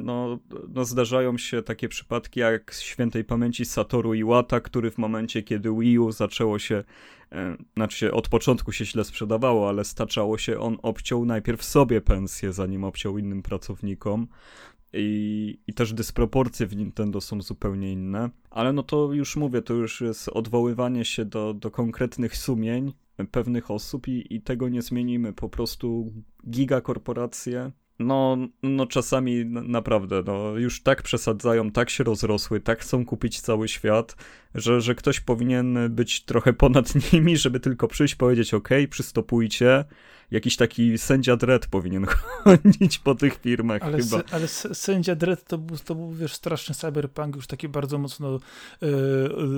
no, no zdarzają się takie przypadki jak świętej pamięci Satoru Iwata, który w momencie, kiedy Wii U zaczęło się E, znaczy się od początku się źle sprzedawało, ale staczało się, on obciął najpierw sobie pensję, zanim obciął innym pracownikom. I, I też dysproporcje w Nintendo są zupełnie inne. Ale no to już mówię, to już jest odwoływanie się do, do konkretnych sumień pewnych osób i, i tego nie zmienimy. Po prostu gigakorporacje no, no czasami naprawdę, no już tak przesadzają, tak się rozrosły, tak chcą kupić cały świat, że, że ktoś powinien być trochę ponad nimi, żeby tylko przyjść, powiedzieć ok, przystopujcie, jakiś taki sędzia Dredd powinien chodzić po tych firmach ale chyba. ale sędzia Dredd to był, to był, wiesz, straszny cyberpunk, już taki bardzo mocno e,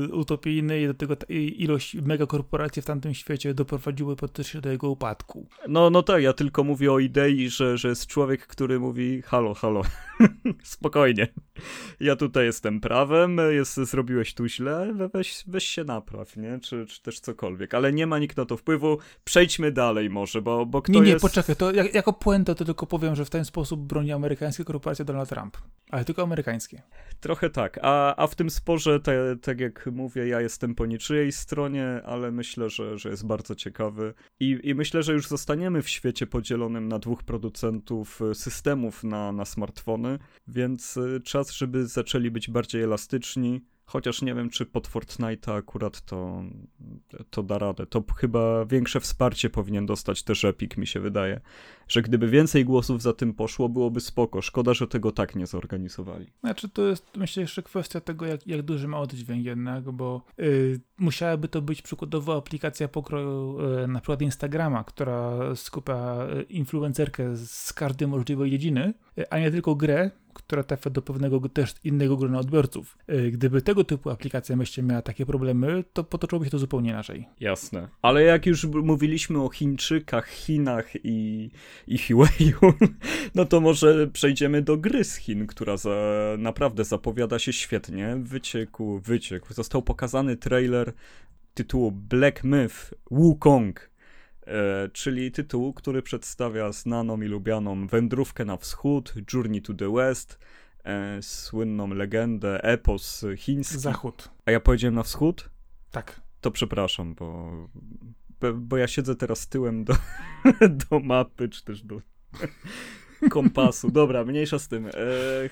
utopijny i do tego ilość megakorporacji w tamtym świecie doprowadziły praktycznie do jego upadku. No, no tak, ja tylko mówię o idei, że, że jest człowiek, który mówi halo, halo, spokojnie, ja tutaj jestem prawem, jest, zrobiłeś tu źle, weź, weź się napraw, nie? Czy, czy też cokolwiek, ale nie ma nikt na to wpływu, przejdźmy dalej może, bo bo kto Nie, nie, jest... poczekaj, to jak, jako puentę to tylko powiem, że w ten sposób broni amerykańskie korporacje Donald Trump. Ale tylko amerykańskie. Trochę tak, a, a w tym sporze, te, tak jak mówię, ja jestem po niczyjej stronie, ale myślę, że, że jest bardzo ciekawy I, i myślę, że już zostaniemy w świecie podzielonym na dwóch producentów y, systemów na, na smartfony, więc y, czas, żeby zaczęli być bardziej elastyczni, Chociaż nie wiem, czy pod Fortnite akurat to, to da radę. To chyba większe wsparcie powinien dostać też Epic, mi się wydaje. Że gdyby więcej głosów za tym poszło, byłoby spoko. Szkoda, że tego tak nie zorganizowali. Znaczy, to jest myślę jeszcze kwestia tego, jak, jak duży ma oddźwięk jednak, bo yy, musiałaby to być przykładowo aplikacja pokroju yy, na przykład Instagrama, która skupia y, influencerkę z każdej możliwej dziedziny, yy, a nie tylko grę, która trafia do pewnego też innego grona odbiorców. E, gdyby tego typu aplikacja myślę miała takie problemy, to potoczyłoby się to zupełnie inaczej. Jasne. Ale jak już mówiliśmy o Chińczykach, Chinach i, i Huawei'u, no to może przejdziemy do gry z Chin, która za, naprawdę zapowiada się świetnie. Wyciekł, wyciekł. Został pokazany trailer tytułu Black Myth Wukong czyli tytuł, który przedstawia znaną i lubianą wędrówkę na wschód, Journey to the West, e, słynną legendę, epos chiński. Zachód. A ja powiedziałem na wschód? Tak. To przepraszam, bo, bo ja siedzę teraz tyłem do, do mapy, czy też do kompasu. Dobra, mniejsza z tym. E,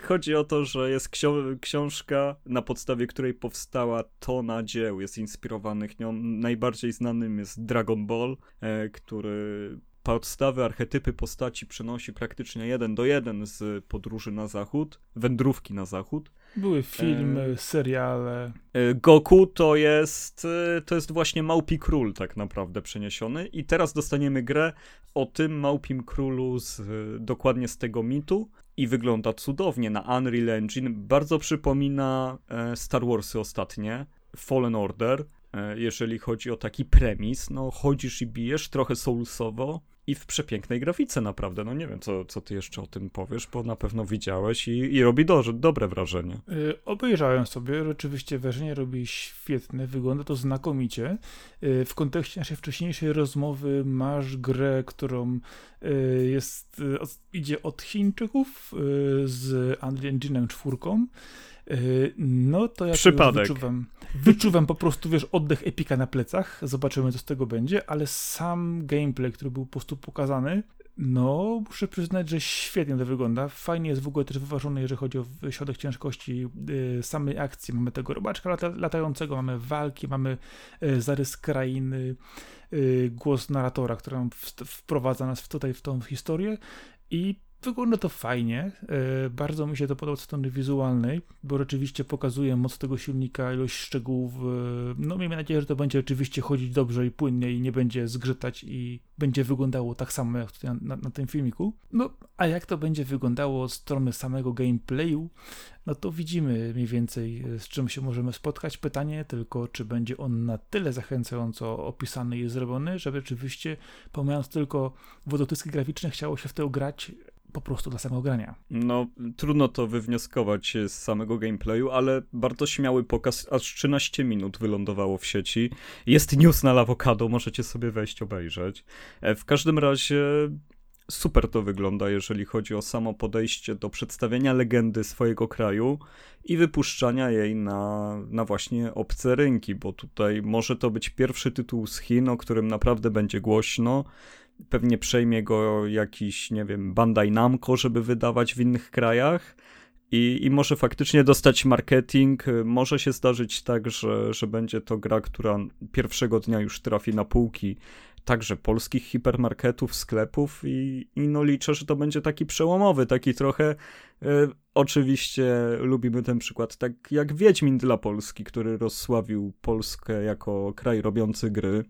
chodzi o to, że jest ksio- książka, na podstawie której powstała tona dzieł, jest inspirowanych nią. Najbardziej znanym jest Dragon Ball, e, który podstawy, archetypy postaci przenosi praktycznie jeden do jeden z podróży na zachód, wędrówki na zachód. Były filmy, e... seriale. E, Goku to jest, e, to jest właśnie Małpi Król tak naprawdę przeniesiony i teraz dostaniemy grę o tym Małpim Królu z, dokładnie z tego mitu i wygląda cudownie na Unreal Engine. Bardzo przypomina Star Warsy ostatnie, Fallen Order, jeżeli chodzi o taki premis. No, chodzisz i bijesz, trochę soulsowo, i w przepięknej grafice naprawdę. No nie wiem, co, co ty jeszcze o tym powiesz, bo na pewno widziałeś i, i robi do, dobre wrażenie. Yy, obejrzałem sobie, rzeczywiście wrażenie robi świetne, wygląda to znakomicie. Yy, w kontekście naszej wcześniejszej rozmowy masz grę, którą yy, jest, y, idzie od Chińczyków y, z Unreal Engine'em 4 Yy, no to ja Przypadek. wyczuwam, wyczuwam po prostu, wiesz, oddech Epika na plecach, zobaczymy co z tego będzie, ale sam gameplay, który był po prostu pokazany, no, muszę przyznać, że świetnie to wygląda. Fajnie jest w ogóle też wyważony, jeżeli chodzi o środek ciężkości yy, samej akcji. Mamy tego robaczka lata, latającego, mamy walki, mamy yy, zarys krainy, yy, głos narratora, który wprowadza nas tutaj w tą historię i Wygląda to fajnie. E, bardzo mi się to podoba od strony wizualnej, bo rzeczywiście pokazuje moc tego silnika, ilość szczegółów. E, no, miejmy nadzieję, że to będzie oczywiście chodzić dobrze i płynnie i nie będzie zgrzytać i będzie wyglądało tak samo jak tutaj na, na, tym filmiku. No, a jak to będzie wyglądało od strony samego gameplayu, no to widzimy mniej więcej z czym się możemy spotkać. Pytanie tylko, czy będzie on na tyle zachęcająco opisany i zrobiony, żeby rzeczywiście, pomijając tylko wodotyski graficzne, chciało się w to grać po prostu dla samego grania. No, trudno to wywnioskować z samego gameplayu, ale bardzo śmiały pokaz, aż 13 minut wylądowało w sieci. Jest news na Lawokado, możecie sobie wejść obejrzeć. E, w każdym razie super to wygląda, jeżeli chodzi o samo podejście do przedstawienia legendy swojego kraju i wypuszczania jej na, na właśnie obce rynki, bo tutaj może to być pierwszy tytuł z Chin, o którym naprawdę będzie głośno pewnie przejmie go jakiś, nie wiem, Bandai Namco, żeby wydawać w innych krajach. I, I może faktycznie dostać marketing. Może się zdarzyć tak, że, że będzie to gra, która pierwszego dnia już trafi na półki także polskich hipermarketów, sklepów i, i no liczę, że to będzie taki przełomowy, taki trochę y, oczywiście lubimy ten przykład, tak jak Wiedźmin dla Polski, który rozsławił Polskę jako kraj robiący gry.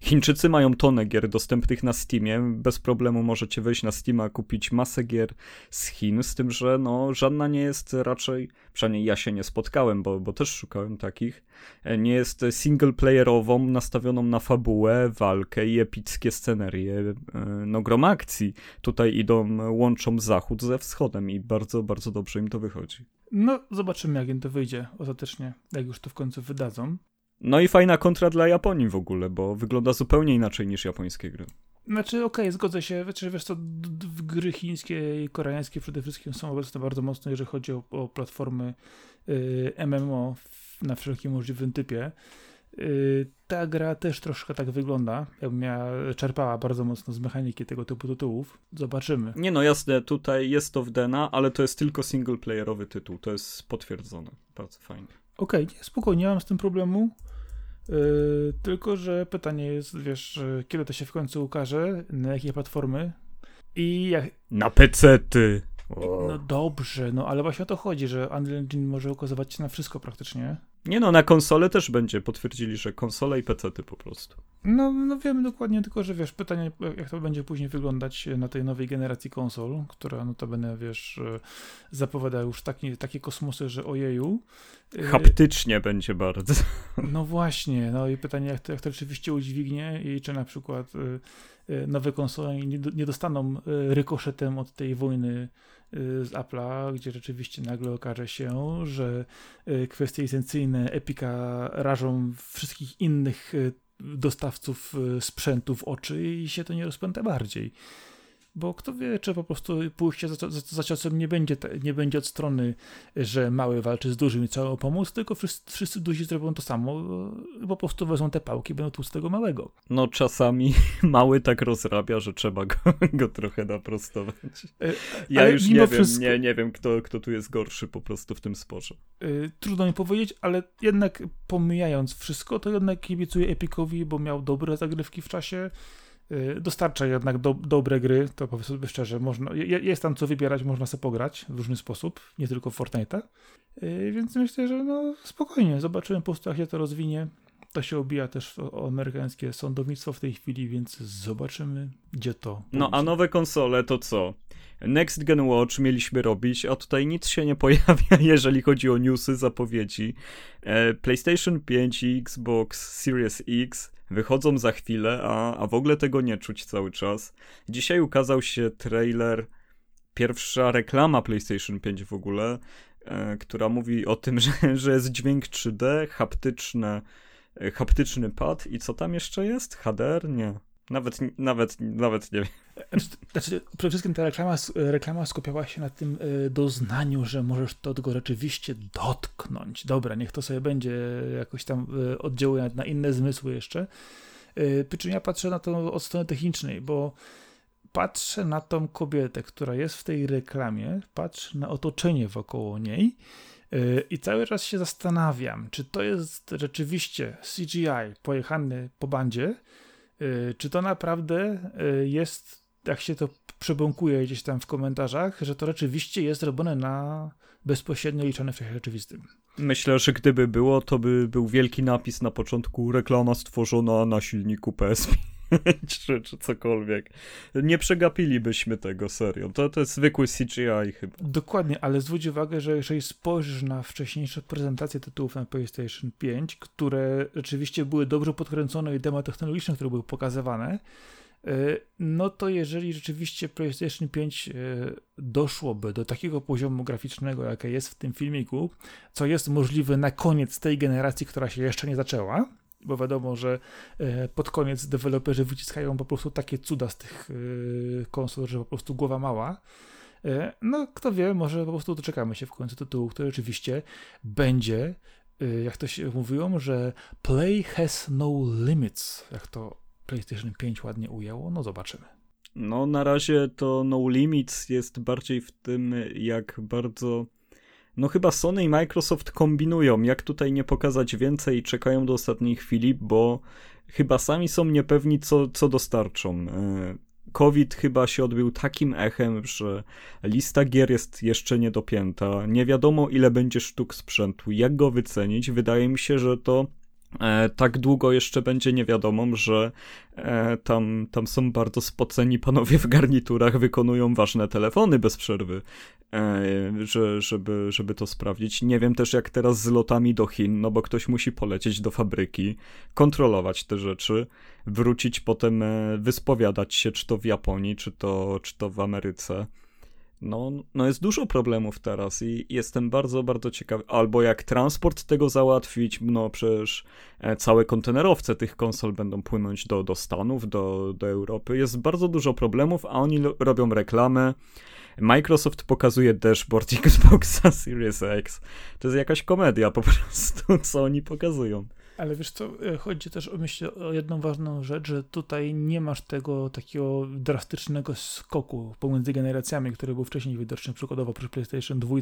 Chińczycy mają tonę gier dostępnych na Steamie. Bez problemu możecie wejść na Steama, kupić masę gier z Chin, z tym, że no, żadna nie jest raczej, przynajmniej ja się nie spotkałem, bo, bo też szukałem takich, e, nie jest singleplayerową, nastawioną na fabułę, walkę i epickie scenerie, e, no grom akcji. Tutaj idą, łączą zachód ze wschodem i bardzo, bardzo dobrze im to wychodzi. No, zobaczymy, jak im to wyjdzie ostatecznie, jak już to w końcu wydadzą. No i fajna kontra dla Japonii w ogóle, bo wygląda zupełnie inaczej niż japońskie gry. Znaczy, okej, okay, zgodzę się. Znaczy, wiesz co, gry chińskie i koreańskie przede wszystkim są obecne bardzo mocno, jeżeli chodzi o, o platformy y, MMO na wszelkim możliwym typie. Y, ta gra też troszkę tak wygląda, jakby miała, czerpała bardzo mocno z mechaniki tego typu tytułów. Zobaczymy. Nie no, jasne, tutaj jest to w Dena, ale to jest tylko singleplayerowy tytuł, to jest potwierdzone. Bardzo fajnie. Okej, okay, spokojnie, nie mam z tym problemu. Yy, tylko, że pytanie jest, wiesz, kiedy to się w końcu ukaże, na jakie platformy i jak... Na PC-ty! No dobrze, no ale właśnie o to chodzi, że Unreal Engine może ukazywać się na wszystko praktycznie. Nie no, na konsole też będzie, potwierdzili, że konsole i PC-ty po prostu. No, no wiemy dokładnie, tylko że wiesz, pytanie, jak to będzie później wyglądać na tej nowej generacji konsol, która notabene, wiesz, zapowiada już taki, takie kosmosy, że ojeju. Y, Haptycznie będzie bardzo. No właśnie, no i pytanie, jak to, jak to rzeczywiście udźwignie i czy na przykład y, y, nowe konsole nie, nie dostaną rykoszetem od tej wojny z Apple'a, gdzie rzeczywiście nagle okaże się, że kwestie licencyjne Epika rażą wszystkich innych dostawców e, sprzętu w oczy i się to nie rozpęta bardziej. Bo kto wie, czy po prostu pójście za, za, za ciosem nie będzie, nie będzie od strony, że mały walczy z dużym i trzeba pomóc, tylko wszyscy, wszyscy duzi zrobią to samo, e, po prostu wezmą te pałki, będą tu z tego małego. No czasami mały tak rozrabia, że trzeba go, go trochę naprostować. E, ja ale już nie wiem, wszystko... nie, nie wiem kto, kto tu jest gorszy po prostu w tym sporze. Trudno mi powiedzieć, ale jednak pomijając wszystko, to jednak kibicuję Epicowi, bo miał dobre zagrywki w czasie dostarcza jednak do, dobre gry, to powiedzmy sobie szczerze, można, jest tam co wybierać, można sobie pograć w różny sposób, nie tylko Fortnite'a, y, więc myślę, że no spokojnie, zobaczymy po prostu jak się to rozwinie. To się obija też o, o amerykańskie sądownictwo w tej chwili, więc zobaczymy, gdzie to. Pójdzie. No a nowe konsole to co? Next Gen Watch mieliśmy robić, a tutaj nic się nie pojawia, jeżeli chodzi o newsy, zapowiedzi. E, PlayStation 5 i Xbox Series X wychodzą za chwilę, a, a w ogóle tego nie czuć cały czas. Dzisiaj ukazał się trailer, pierwsza reklama PlayStation 5 w ogóle, e, która mówi o tym, że, że jest dźwięk 3D, haptyczne, e, haptyczny pad i co tam jeszcze jest? HDR? Nie. Nawet, nawet, nawet nie wiem. Znaczy, przede wszystkim ta reklama, reklama skupiała się na tym e, doznaniu, że możesz to tego rzeczywiście dotknąć. Dobra, niech to sobie będzie jakoś tam e, oddziałuje na inne zmysły jeszcze. E, przy czym ja patrzę na to od strony technicznej, bo patrzę na tą kobietę, która jest w tej reklamie, patrzę na otoczenie wokoło niej i cały czas się zastanawiam, czy to jest rzeczywiście CGI pojechany po bandzie, czy to naprawdę y, jest, jak się to przebąkuje gdzieś tam w komentarzach, że to rzeczywiście jest robione na bezpośrednio liczone w czasie rzeczywistym? Myślę, że gdyby było, to by był wielki napis na początku reklama stworzona na silniku PS5 czy, czy cokolwiek. Nie przegapilibyśmy tego serio. To, to jest zwykły CGI chyba. Dokładnie, ale zwróć uwagę, że jeżeli spojrzysz na wcześniejsze prezentacje tytułów na PlayStation 5, które rzeczywiście były dobrze podkręcone i demo technologiczne, które były pokazywane, e, no to jeżeli rzeczywiście PlayStation 5 e, doszłoby do takiego poziomu graficznego, jakie jest w tym filmiku, co jest możliwe na koniec tej generacji, która się jeszcze nie zaczęła, bo wiadomo, że e, pod koniec deweloperzy wyciskają po prostu takie cuda z tych e, konsol, że po prostu głowa mała. E, no, kto wie, może po prostu doczekamy się w końcu tytułu, który rzeczywiście będzie, jak to się mówiło, że play has no limits, jak to PlayStation 5 ładnie ujęło, no zobaczymy. No, na razie to no limits jest bardziej w tym, jak bardzo no chyba Sony i Microsoft kombinują, jak tutaj nie pokazać więcej i czekają do ostatniej chwili, bo chyba sami są niepewni, co, co dostarczą. E, COVID chyba się odbył takim echem, że lista gier jest jeszcze niedopięta. Nie wiadomo, ile będzie sztuk sprzętu, jak go wycenić. Wydaje mi się, że to tak długo jeszcze będzie niewiadomą, że e, tam, tam są bardzo spoceni panowie w garniturach, wykonują ważne telefony bez przerwy, e, że, żeby, żeby to sprawdzić. Nie wiem też jak teraz z lotami do Chin, no bo ktoś musi polecieć do fabryki, kontrolować te rzeczy, wrócić potem, e, wyspowiadać się, czy to w Japonii, czy to, czy to w Ameryce. No, no jest dużo problemów teraz i jestem bardzo, bardzo ciekawy. Albo jak transport tego załatwić, no przecież e, całe kontenerowce tych konsol będą płynąć do, do Stanów, do, do Europy. Jest bardzo dużo problemów, a oni robią reklamę. Microsoft pokazuje dashboard Xboxa Series X. To jest jakaś komedia po prostu, co oni pokazują. Ale wiesz co, e, chodzi też o, myślę, o jedną ważną rzecz, że tutaj nie masz tego takiego drastycznego skoku pomiędzy generacjami, który był wcześniej widoczny, przykładowo przy PlayStation 2.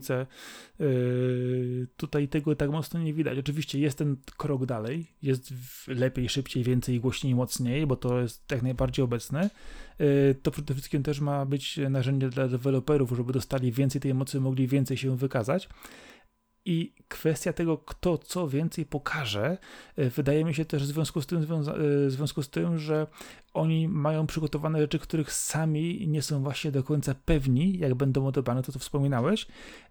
Yy, tutaj tego tak mocno nie widać. Oczywiście jest ten krok dalej, jest lepiej, szybciej, więcej, głośniej, mocniej, bo to jest jak najbardziej obecne. Yy, to przede wszystkim też ma być narzędzie dla deweloperów, żeby dostali więcej tej mocy, mogli więcej się wykazać. I kwestia tego, kto co więcej pokaże, e, wydaje mi się też w związku z tym, e, w związku z tym że oni mają przygotowane rzeczy, których sami nie są właśnie do końca pewni, jak będą odebrane, to co wspominałeś,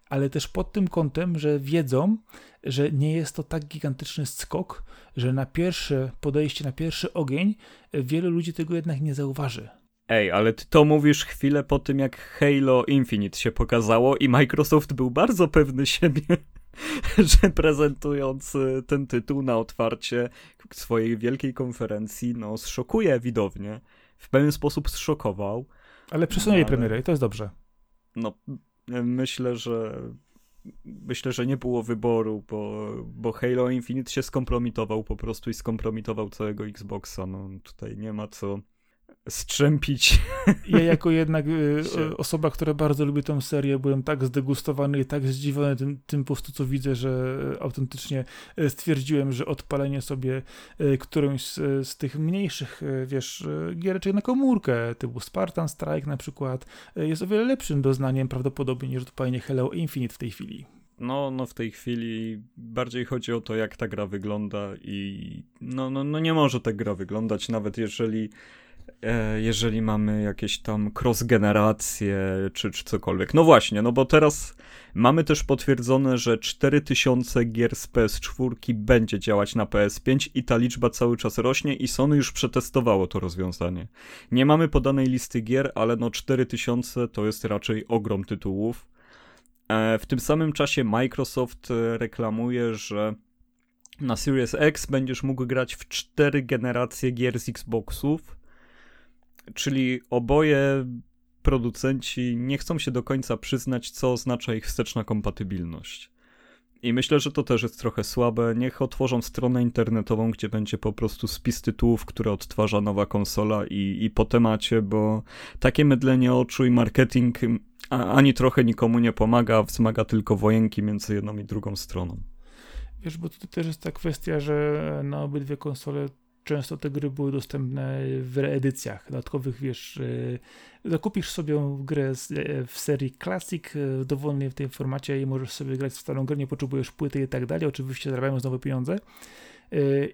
ale też pod tym kątem, że wiedzą, że nie jest to tak gigantyczny skok, że na pierwsze podejście, na pierwszy ogień e, wielu ludzi tego jednak nie zauważy. Ej, ale ty to mówisz chwilę po tym, jak Halo Infinite się pokazało i Microsoft był bardzo pewny siebie. że prezentując y, ten tytuł na otwarcie swojej wielkiej konferencji, no zszokuje widownię. W pewien sposób zszokował. Ale przesunęli ale... premierę i to jest dobrze. No, myślę, że myślę, że nie było wyboru, bo, bo Halo Infinite się skompromitował po prostu i skompromitował całego Xboxa. No tutaj nie ma co strzępić. Ja jako jednak y, osoba, która bardzo lubi tę serię, byłem tak zdegustowany i tak zdziwiony tym, tym po prostu, co widzę, że autentycznie y, stwierdziłem, że odpalenie sobie y, którąś z, z tych mniejszych, wiesz, giereczek na komórkę, typu Spartan Strike na przykład, jest o wiele lepszym doznaniem prawdopodobnie niż odpalenie Hello Infinite w tej chwili. No, no w tej chwili bardziej chodzi o to, jak ta gra wygląda i no, no, no nie może ta gra wyglądać, nawet jeżeli jeżeli mamy jakieś tam cross-generacje czy, czy cokolwiek. No właśnie, no bo teraz mamy też potwierdzone, że 4000 gier z PS4 będzie działać na PS5 i ta liczba cały czas rośnie i Sony już przetestowało to rozwiązanie. Nie mamy podanej listy gier, ale no 4000 to jest raczej ogrom tytułów. E, w tym samym czasie Microsoft e, reklamuje, że na Series X będziesz mógł grać w cztery generacje gier z Xboxów Czyli oboje producenci nie chcą się do końca przyznać, co oznacza ich wsteczna kompatybilność. I myślę, że to też jest trochę słabe. Niech otworzą stronę internetową, gdzie będzie po prostu spis tytułów, które odtwarza nowa konsola i, i po temacie, bo takie mydlenie oczu i marketing ani trochę nikomu nie pomaga, wzmaga tylko wojenki między jedną i drugą stroną. Wiesz, bo to też jest ta kwestia, że na obydwie konsole często te gry były dostępne w reedycjach dodatkowych, wiesz, e, zakupisz sobie grę e, w serii Classic e, w dowolnej w tym formacie i możesz sobie grać w starą grę, nie potrzebujesz płyty i tak dalej, oczywiście zarabiając nowe pieniądze.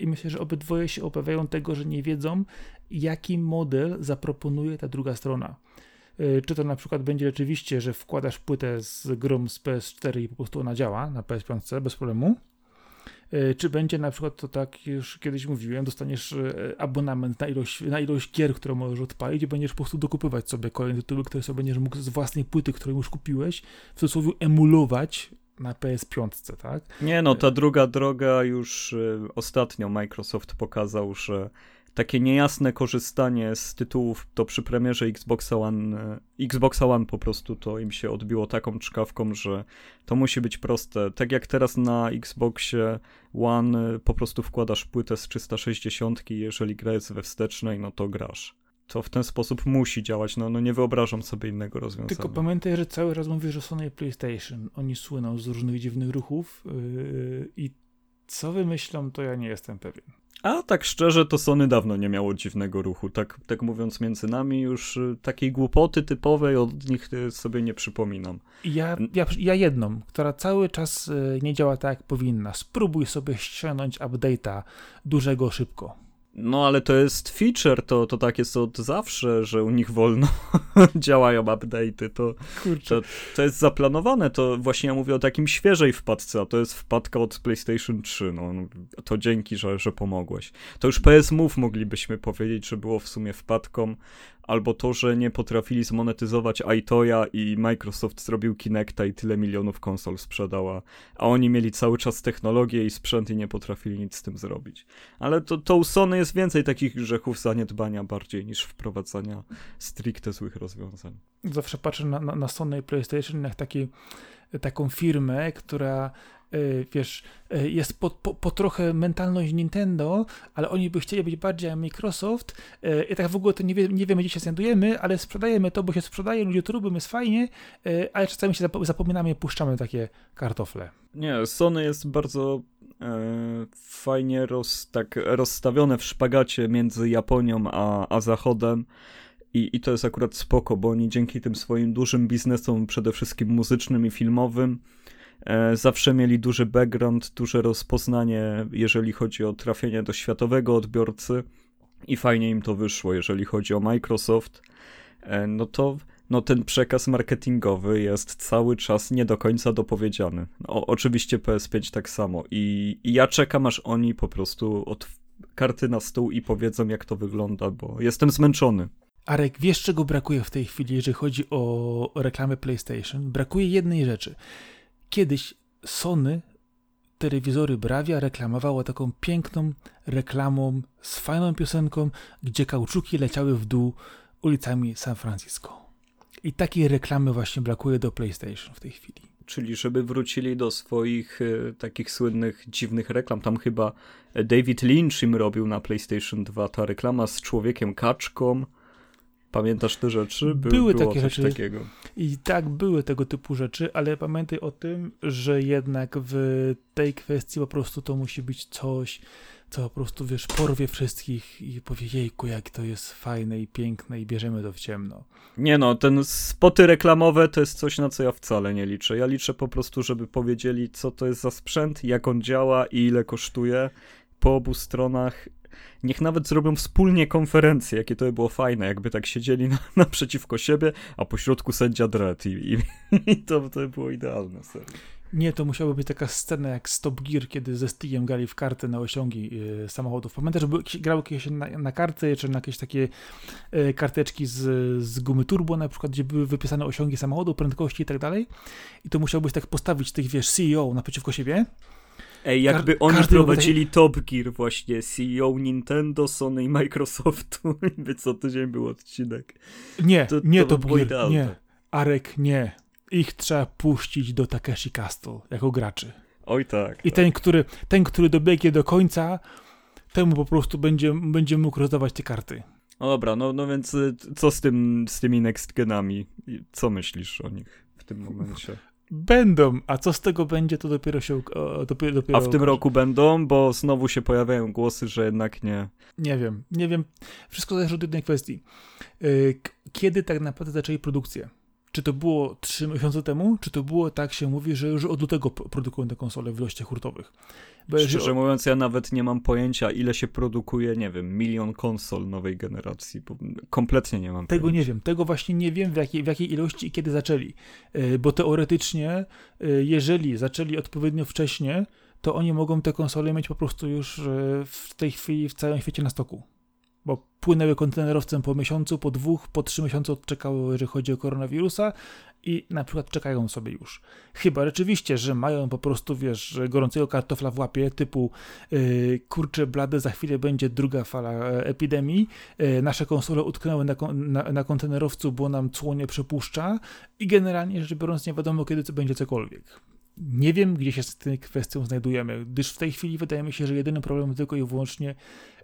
I myślę, że obydwoje się obawiają tego, że nie wiedzą, jaki model zaproponuje ta druga strona. Czy to na przykład będzie rzeczywiście, że wkładasz płytę z grą z PS4 i po prostu ona działa na PS5 bez problemu, czy będzie na przykład to tak, już kiedyś mówiłem, dostaniesz e, abonament na ilość, na ilość gier, które możesz odpalić i będziesz po prostu dokupywać sobie kolejne tytuły, które sobie będziesz mógł z własnej płyty, którą już kupiłeś, w cudzysłowie emulować na PS5, tak? Nie no, ta druga droga już ostatnio Microsoft pokazał, że takie niejasne korzystanie z tytułów to przy premierze Xbox One, e, Xbox One po prostu to im się odbiło taką czkawką, że to musi być proste. Tak jak teraz na Xboxie One e, po prostu wkładasz płytę z 360 i jeżeli gra jest we wstecznej, no to grasz. To w ten sposób musi działać, no, no nie wyobrażam sobie innego rozwiązania. Tylko pamiętaj, że cały raz mówisz o Sony PlayStation. Oni słyną z różnych dziwnych ruchów yy, i co wymyślą, to ja nie jestem pewien. A tak szczerze, to Sony dawno nie miało dziwnego ruchu. Tak, tak mówiąc między nami, już y, takiej głupoty typowej od nich y, sobie nie przypominam. Ja, ja, ja jedną, która cały czas y, nie działa tak, jak powinna. Spróbuj sobie ściągnąć update'a dużego szybko. No ale to jest feature, to, to tak jest od zawsze, że u nich wolno działają update'y. To, to, to, jest zaplanowane, to właśnie ja mówię o takim świeżej wpadce, a to jest wpadka od PlayStation 3. No, to dzięki, że, że pomogłeś. To już PS Move moglibyśmy powiedzieć, że było w sumie wpadką, albo to, że nie potrafili zmonetyzować iToya i Microsoft zrobił Kinecta i tyle milionów konsol sprzedała, a oni mieli cały czas technologię i sprzęt i nie potrafili nic z tym zrobić. Ale to, to u Sony jest więcej takich grzechów zaniedbania bardziej niż wprowadzania stricte złych rozwiązań. Zawsze patrzę na, na, na Sony i PlayStation jak taki, taką firmę, która wiesz, e, jest po, po, po, trochę mentalność Nintendo, ale oni by chcieli być bardziej Microsoft e, i tak w ogóle to nie, wie, nie wiemy, gdzie się znajdujemy, ale sprzedajemy to, bo się sprzedaje, ludzie to jest fajnie, ale czasami się zapominamy i puszczamy takie kartofle. Nie, Sony jest bardzo e, fajnie roz, tak rozstawione w szpagacie między Japonią a, a Zachodem. I, I to jest akurat spoko, bo oni dzięki tym swoim dużym biznesom, przede wszystkim muzycznym i filmowym, E, zawsze mieli duży background, duże rozpoznanie, jeżeli chodzi o trafienie do światowego odbiorcy i fajnie im to wyszło, jeżeli chodzi o Microsoft. E, no to no ten przekaz marketingowy jest cały czas nie do końca dopowiedziany. No, oczywiście PS5 tak samo I, i ja czekam aż oni po prostu od karty na stół i powiedzą jak to wygląda, bo jestem zmęczony. Arek, wiesz czego brakuje w tej chwili, jeżeli chodzi o reklamę PlayStation? Brakuje jednej rzeczy. Kiedyś Sony telewizory Bravia reklamowało taką piękną reklamą z fajną piosenką, gdzie kauczuki leciały w dół ulicami San Francisco. I takiej reklamy właśnie brakuje do PlayStation w tej chwili. Czyli żeby wrócili do swoich e, takich słynnych, dziwnych reklam. Tam chyba David Lynch im robił na PlayStation 2 ta reklama z człowiekiem kaczką Pamiętasz te rzeczy? By, były takie rzeczy. Takiego. I tak, były tego typu rzeczy, ale pamiętaj o tym, że jednak w tej kwestii po prostu to musi być coś, co po prostu, wiesz, porwie wszystkich i powie, jejku, jak to jest fajne i piękne i bierzemy to w ciemno. Nie no, ten spoty reklamowe to jest coś, na co ja wcale nie liczę. Ja liczę po prostu, żeby powiedzieli, co to jest za sprzęt, jak on działa i ile kosztuje po obu stronach. Niech nawet zrobią wspólnie konferencję, jakie to by było fajne, jakby tak siedzieli na, naprzeciwko siebie, a po środku sędzia Dredd i, i, i to, to by było idealne, serio. Nie, to musiałaby być taka scena jak Stop Gear, kiedy ze Stigiem grali w karty na osiągi y, samochodów. Pamiętasz, były, grały kiedyś na, na karty, czy na jakieś takie y, karteczki z, z gumy turbo na przykład, gdzie były wypisane osiągi samochodu, prędkości i tak dalej. I to musiałbyś tak postawić tych, wiesz, CEO naprzeciwko siebie. Ej, jakby Kar oni prowadzili Top Gear właśnie, CEO Nintendo, Sony i Microsoftu, by co tydzień był odcinek. Nie, to, nie to Top Gear, nie. Arek, nie ich trzeba puścić do Takeshi Castle jako graczy. Oj tak. I tak. ten, który, ten, który dobiegnie do końca, temu po prostu będzie, będzie mógł rozdawać te karty. No dobra, no, no więc y, co z, tym, z tymi next genami? Co myślisz o nich w tym momencie? Będą, a co z tego będzie, to dopiero się dopiero, dopiero A w tym roku będą, bo znowu się pojawiają głosy, że jednak nie. Nie wiem, nie wiem. Wszystko zależy od jednej kwestii. Y, kiedy tak naprawdę zaczęli produkcję? Czy to było 3 miesiące temu, czy to było tak się mówi, że już od lutego produkują te konsole w ilościach hurtowych? Bo Szczerze mówiąc, ja nawet nie mam pojęcia, ile się produkuje, nie wiem, milion konsol nowej generacji. Kompletnie nie mam Tego pojęcia. nie wiem. Tego właśnie nie wiem, w jakiej, w jakiej ilości i kiedy zaczęli. E, bo teoretycznie, e, jeżeli zaczęli odpowiednio wcześnie, to oni mogą te konsole mieć po prostu już e, w tej chwili w całym świecie na stoku bo płynęły kontenerowcem po miesiącu, po dwóch, po trzy miesiące odczekały, jeżeli chodzi o koronawirusa i na przykład czekają sobie już. Chyba rzeczywiście, że mają po prostu, wiesz, gorącego kartofla w łapie, typu yy, kurczę blade, za chwilę będzie druga fala e, epidemii, yy, nasze konsole utknęły na, na, na kontenerowcu, bo nam cło nie przepuszcza i generalnie rzecz biorąc nie wiadomo kiedy to będzie cokolwiek. Nie wiem, gdzie się z tą kwestią znajdujemy, gdyż w tej chwili wydaje mi się, że jedyny problem tylko i wyłącznie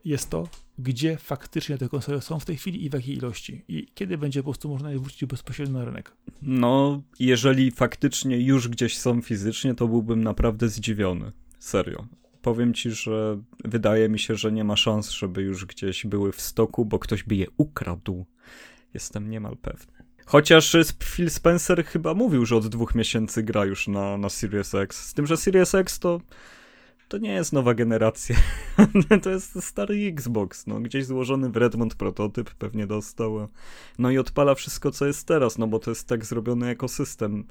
jest to, gdzie faktycznie te konsole są w tej chwili i w jakiej ilości. I kiedy będzie po prostu można je wrócić bezpośrednio na rynek. No, jeżeli faktycznie już gdzieś są fizycznie, to byłbym naprawdę zdziwiony. Serio. Powiem ci, że wydaje mi się, że nie ma szans, żeby już gdzieś były w stoku, bo ktoś by je ukradł. Jestem niemal pewny. Chociaż Phil Spencer chyba mówił, że od dwóch miesięcy gra już na, na Series X. Z tym, że Series X to, to nie jest nowa generacja. to jest stary Xbox, no. Gdzieś złożony w Redmond prototyp pewnie dostał. No i odpala wszystko, co jest teraz, no bo to jest tak zrobiony ekosystem.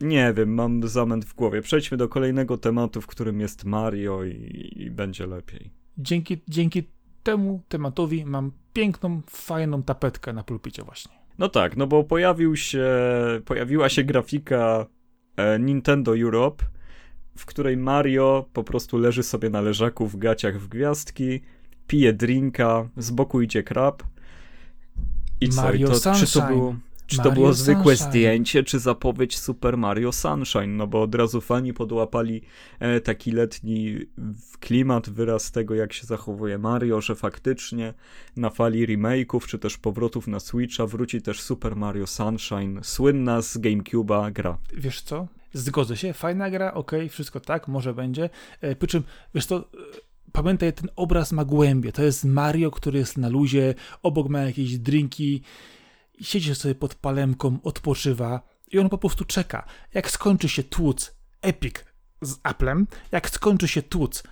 Nie wiem, mam zamęt w głowie. Przejdźmy do kolejnego tematu, w którym jest Mario i, i będzie lepiej. Dzięki, dzięki temu tematowi mam piękną, fajną tapetkę na pulpicie właśnie. No tak, no bo pojawił się, pojawiła się grafika e, Nintendo Europe, w której Mario po prostu leży sobie na leżaku w gaciach w gwiazdki, pije drinka, z boku idzie krab. I co? Mario I to, czy to było, czy to było zwykłe Sunshine. zdjęcie, czy zapowiedź Super Mario Sunshine? No bo od razu fani podłapali e, taki letni klimat, wyraz tego, jak się zachowuje Mario, że faktycznie na fali remake'ów, czy też powrotów na Switcha wróci też Super Mario Sunshine, słynna z GameCube'a gra. Wiesz co? Zgodzę się, fajna gra, ok, wszystko tak, może będzie. E, przy czym, wiesz co, e, pamiętaj, ten obraz ma głębie. To jest Mario, który jest na luzie, obok ma jakieś drinki, siedzi sobie pod palemką, odpoczywa i on po prostu czeka. Jak skończy się tłuc Epic z Applem, jak skończy się tłuc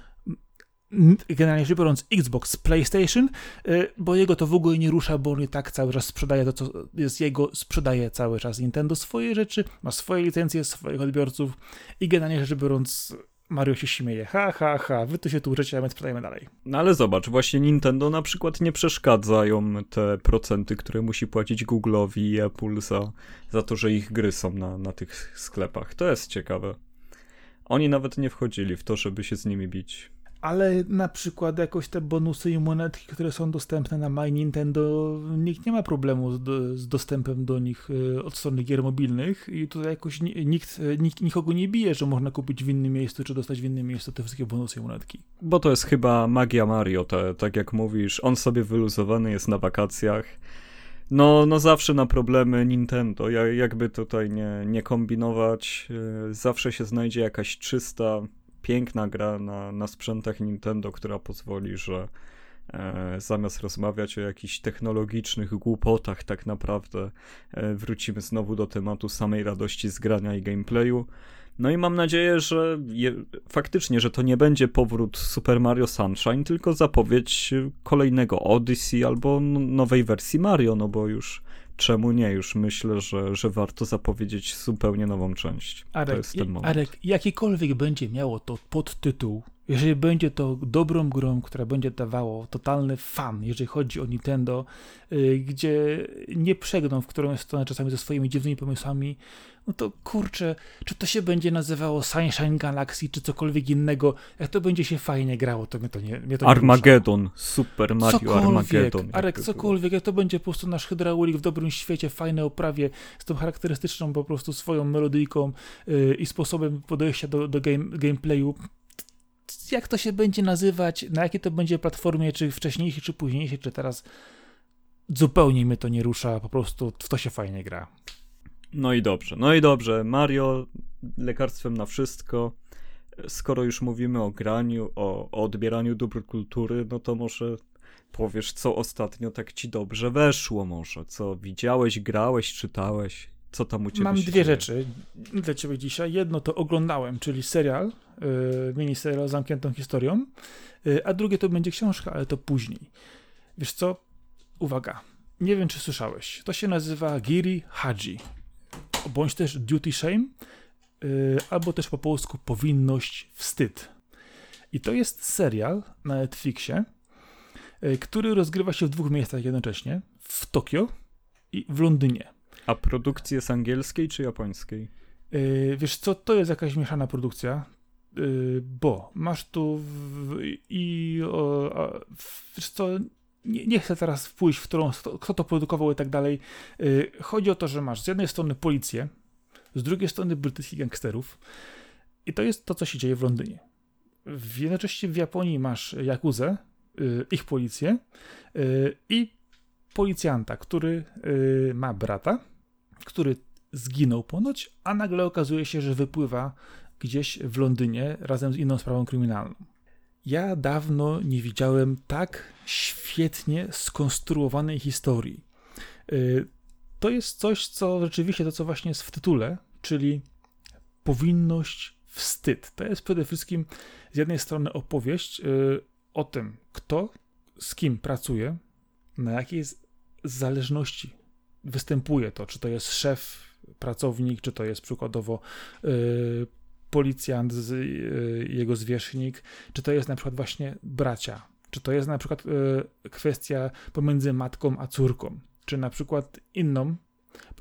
generalnie rzecz biorąc Xbox PlayStation, y, bo jego to w ogóle nie rusza, bo on i tak cały czas sprzedaje to, co jest jego, sprzedaje cały czas Nintendo swoje rzeczy, ma swoje licencje, swoich odbiorców i generalnie rzecz biorąc Mario się śmieje, ha, ha, ha, wy tu się tłuczecie, a my sprzedajemy dalej. No ale zobacz, właśnie Nintendo na przykład nie przeszkadzają te procenty, które musi płacić Google'owi i Apple za, za to, że ich gry są na, na tych sklepach. To jest ciekawe. Oni nawet nie wchodzili w to, żeby się z nimi bić ale na przykład jakoś te bonusy i monetki, które są dostępne na My Nintendo, nikt nie ma problemu z, z dostępem do nich y, od strony gier mobilnych. I tutaj jakoś nikt, nikt nikogo nie bije, że można kupić w innym miejscu, czy dostać w innym miejscu te wszystkie bonusy i monetki. Bo to jest chyba magia Mario, te, tak jak mówisz, on sobie wyluzowany jest na wakacjach, No, no zawsze na problemy Nintendo, jakby tutaj nie, nie kombinować, e, zawsze się znajdzie jakaś czysta, piękna gra na, na sprzętach Nintendo, która pozwoli, że e, zamiast rozmawiać o jakichś technologicznych głupotach, tak naprawdę e, wrócimy znowu do tematu samej radości z grania i gameplayu. No i mam nadzieję, że je, faktycznie, że to nie będzie powrót Super Mario Sunshine, tylko zapowiedź kolejnego Odyssey albo nowej wersji Mario, no bo już czemu nie? Już myślę, że, że warto zapowiedzieć zupełnie nową część. Arek, to jest ten moment. Arek, jakikolwiek będzie miało to podtytuł, jeżeli będzie to dobrą grą, która będzie dawało totalny fan, jeżeli chodzi o Nintendo, yy, gdzie nie przegną w którą stronę czasami ze swoimi dziwnymi pomysłami, no to kurczę, czy to się będzie nazywało Sunshine Galaxy, czy cokolwiek innego, jak to będzie się fajnie grało, to mnie to nie mnie to Armageddon, nie Super Mario cokolwiek, Armageddon. Arek, cokolwiek, jak to będzie po prostu nasz hydraulik w dobrym świecie, fajne oprawie, z tą charakterystyczną po prostu swoją melodyjką yy, i sposobem podejścia do, do game, gameplayu, jak to się będzie nazywać, na jakiej to będzie platformie, czy wcześniejszej, czy późniejszej, czy teraz, zupełnie mnie to nie rusza, po prostu w to się fajnie gra. No i dobrze, no i dobrze. Mario lekarstwem na wszystko. Skoro już mówimy o graniu, o, o odbieraniu dóbr kultury, no to może powiesz, co ostatnio tak ci dobrze weszło może, co widziałeś, grałeś, czytałeś, co tam u ciebie Mam dwie dzieje? rzeczy dla ciebie dzisiaj. Jedno to oglądałem, czyli serial, yy, miniserial z zamkniętą historią, yy, a drugie to będzie książka, ale to później. Wiesz co? Uwaga. Nie wiem, czy słyszałeś. To się nazywa Giri Haji bądź też duty shame, yy, albo też po polsku powinność, wstyd. I to jest serial na Netflixie, yy, który rozgrywa się w dwóch miejscach jednocześnie, w Tokio i w Londynie. A produkcji jest angielskiej czy japońskiej? Yy, wiesz co, to jest jakaś mieszana produkcja, yy, bo masz tu w, i o, a, wiesz co, nie, nie, chcę teraz wpójść w którą, kto to produkował i tak dalej. Yy, chodzi o to, że masz z jednej strony policję, z drugiej strony brytyjskich gangsterów i to jest to, co się dzieje w Londynie. W, jednocześnie w Japonii masz Jakuzę, yy, ich policję yy, i policjanta, który yy, ma brata, który zginął ponoć, a nagle okazuje się, że wypływa gdzieś w Londynie razem z inną sprawą kryminalną. Ja dawno nie widziałem tak świetnie skonstruowanej historii. Y, to jest coś, co rzeczywiście to, co właśnie jest w tytule, czyli powinność, wstyd. To jest przede wszystkim z jednej strony opowieść y, o tym, kto z kim pracuje, na jakiej zależności występuje to, czy to jest szef, pracownik, czy to jest przykładowo y, policjant, z, y, jego zwierzchnik, czy to jest na przykład właśnie bracia, czy to jest na przykład y, kwestia pomiędzy matką a córką, czy na przykład inną,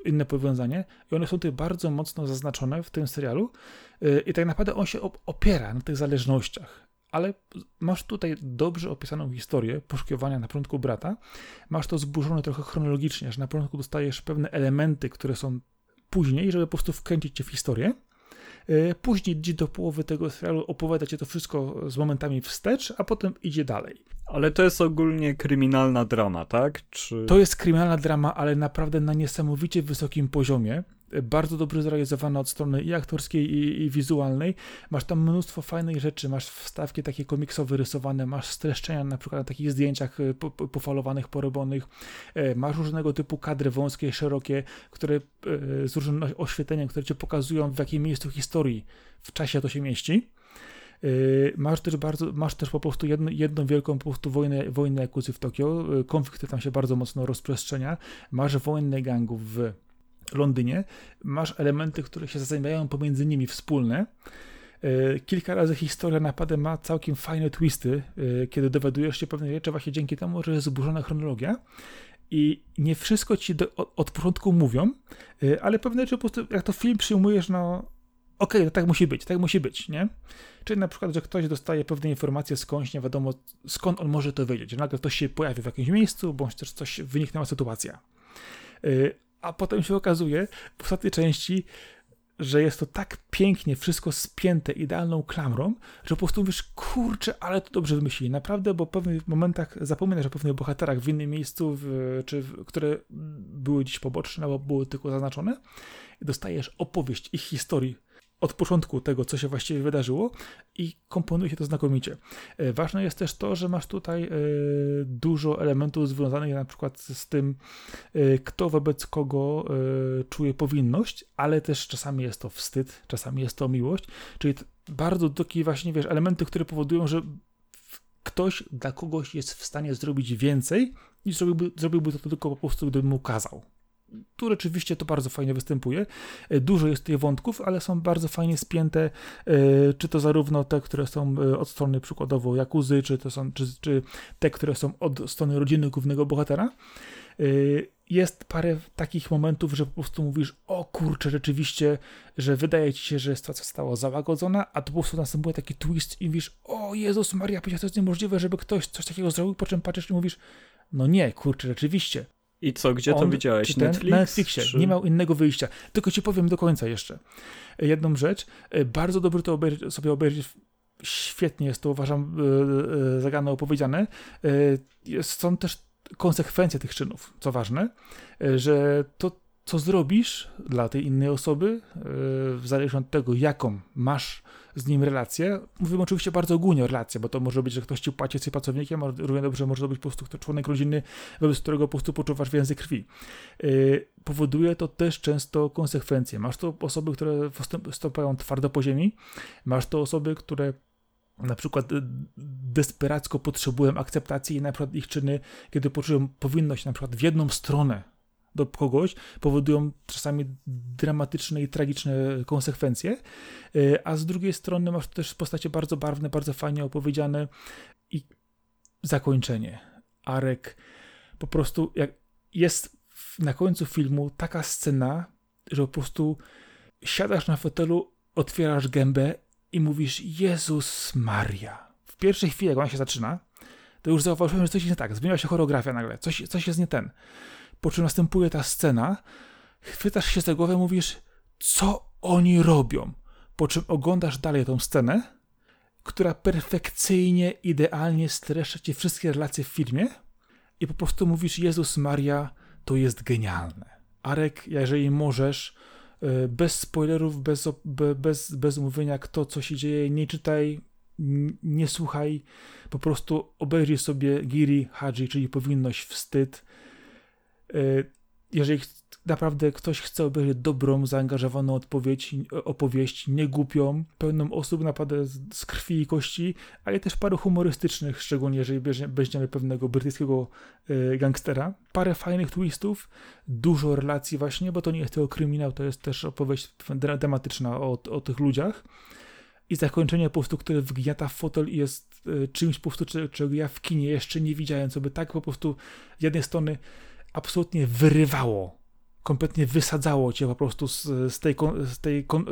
inne powiązanie i one są tutaj bardzo mocno zaznaczone w tym serialu i tak naprawdę on się opiera na tych zależnościach. Ale masz tutaj dobrze opisaną historię poszukiwania na początku brata. Masz to zburzone trochę chronologicznie, że na początku dostajesz pewne elementy, które są później, żeby po prostu wkręcić cię w historię. E, później gdzieś do połowy tego serialu opowiada cię to wszystko z momentami wstecz, a potem idzie dalej. Ale to jest ogólnie kryminalna drama, tak? Czy... To jest kryminalna drama, ale naprawdę na niesamowicie wysokim poziomie bardzo dobrze zrealizowana od strony i aktorskiej, i, i, wizualnej. Masz tam mnóstwo fajnych rzeczy, masz wstawki takie komiksowe rysowane, masz streszczenia na przykład na takich zdjęciach e, pofalowanych, porobionych, e, masz różnego typu kadry wąskie, szerokie, które e, z różnym oświetleniem, które ci pokazują w jakim miejscu historii w czasie to się mieści. Masz też bardzo, masz też po prostu jedno, jedną wielką po prostu wojnę, wojnę Jakuzy w Tokio, konflikt tam się bardzo mocno rozprzestrzenia, masz wojnę gangów w Londynie, masz elementy, które się zazębiają pomiędzy nimi wspólne. E, kilka razy historia napadem ma całkiem fajne twisty, e, kiedy dowiadujesz się pewnej rzeczy właśnie dzięki temu, że jest zburzona chronologia i nie wszystko ci do, od, od, początku mówią, e, ale pewne rzeczy po prostu, jak to film przyjmujesz, no okej, okay, tak musi być, tak musi być, nie? Czyli na przykład, że ktoś dostaje pewne informacje skądś, nie wiadomo skąd on może to wiedzieć, że nagle ktoś się pojawi w jakimś miejscu, bądź też coś wyniknęła sytuacja a potem się okazuje w ostatniej części, że jest to tak pięknie wszystko spięte idealną klamrą, że po prostu mówisz, kurczę, ale to dobrze wymyślili. Naprawdę, bo w pewnych momentach zapominasz o pewnych bohaterach w innym miejscu, w, czy w, które były dziś poboczne, albo były tylko zaznaczone i dostajesz opowieść ich historii od początku tego, co się właściwie wydarzyło i komponuje się to znakomicie. E, ważne jest też to, że masz tutaj e, dużo elementów związanych na przykład z tym, e, kto wobec kogo czuje powinność, ale też czasami jest to wstyd, czasami jest to miłość, czyli bardzo takie właśnie, wiesz, elementy, które powodują, że ktoś dla kogoś jest w stanie zrobić więcej niż zrobiłby, zrobiłby to tylko po prostu, gdyby mu kazał tu rzeczywiście to bardzo fajnie występuje. E, dużo jest tych wątków, ale są bardzo fajnie spięte, e, czy to zarówno te, które są e, od strony przykładowo Jakuzy, czy to są, czy, czy te, które są od strony rodziny głównego bohatera. Jest parę takich momentów, że po prostu mówisz, o kurczę, rzeczywiście, że wydaje ci się, że sytuacja została załagodzona, a to po prostu następuje taki twist i mówisz, o Jezus Maria, przecież to jest niemożliwe, żeby ktoś coś takiego zrobił, po czym patrzysz i mówisz, no nie, kurczę, rzeczywiście, i co, gdzie On, to widziałeś? Ten, Netflix? Na Netflixie. Czy... Nie miał innego wyjścia. Tylko ci powiem do końca jeszcze. Jedną rzecz. E, bardzo dobrze to obejrzeć, sobie obejrzeć. Świetnie jest to, uważam, e, e, zagadne opowiedziane. Są też konsekwencje tych czynów, co ważne, że to, co zrobisz dla tej innej osoby, w zależności od tego, jaką masz z nim relację. Mówimy oczywiście bardzo ogólnie o relację, bo to może być, że ktoś ci płaci, jesteś pracownikiem, a równie dobrze może to być po prostu członek rodziny, wobec którego po prostu poczuwasz więzy krwi. Yy, powoduje to też często konsekwencje. Masz to osoby, które stąpają twardo po ziemi, masz to osoby, które na przykład y, desperacko potrzebują akceptacji i na przykład ich czyny, kiedy poczują powinność na przykład w jedną stronę do kogoś, powodują czasami dramatyczne i tragiczne konsekwencje, e, a z drugiej strony masz też postacie bardzo barwne, bardzo fajnie opowiedziane i zakończenie. Arek po prostu jak jest na końcu filmu taka scena, że po prostu siadasz na fotelu, otwierasz gębę i mówisz Jezus Maria. W pierwszej chwili, jak ona się zaczyna, to już zauważyłem, że coś jest nie tak. Zmieniła się choreografia nagle, coś, coś jest nie ten po czym następuje ta scena, chwytasz się za głowę, mówisz, co oni robią? Po czym oglądasz dalej tą scenę, która perfekcyjnie, idealnie streszcza ci wszystkie relacje w filmie i po prostu mówisz, Jezus Maria, to jest genialne. Arek, jeżeli możesz, e, bez spoilerów, bez, bez, bez mówienia kto, co się dzieje, nie czytaj, nie słuchaj, po prostu obejrzyj sobie Giri Hadzi, czyli powinność, wstyd, Y, jeżeli naprawdę ktoś chce obejrzeć dobrą, zaangażowaną odpowiedź, opowieść, niegłupią, pełną osób naprawdę z krwi i kości, ale też parę humorystycznych, szczególnie jeżeli weźmiemy pewnego brytyjskiego y, gangstera. Parę fajnych twistów, dużo relacji właśnie, bo to nie jest tylko kryminał, to jest też opowieść tematyczna o, o tych ludziach. I zakończenie po prostu, które wgniata w fotel i jest y, czymś po prostu, czego ja w kinie jeszcze nie widziałem, co by tak po prostu z jednej strony absolutnie wyrywało, kompletnie wysadzało cię po prostu z, z tej, z tej kon,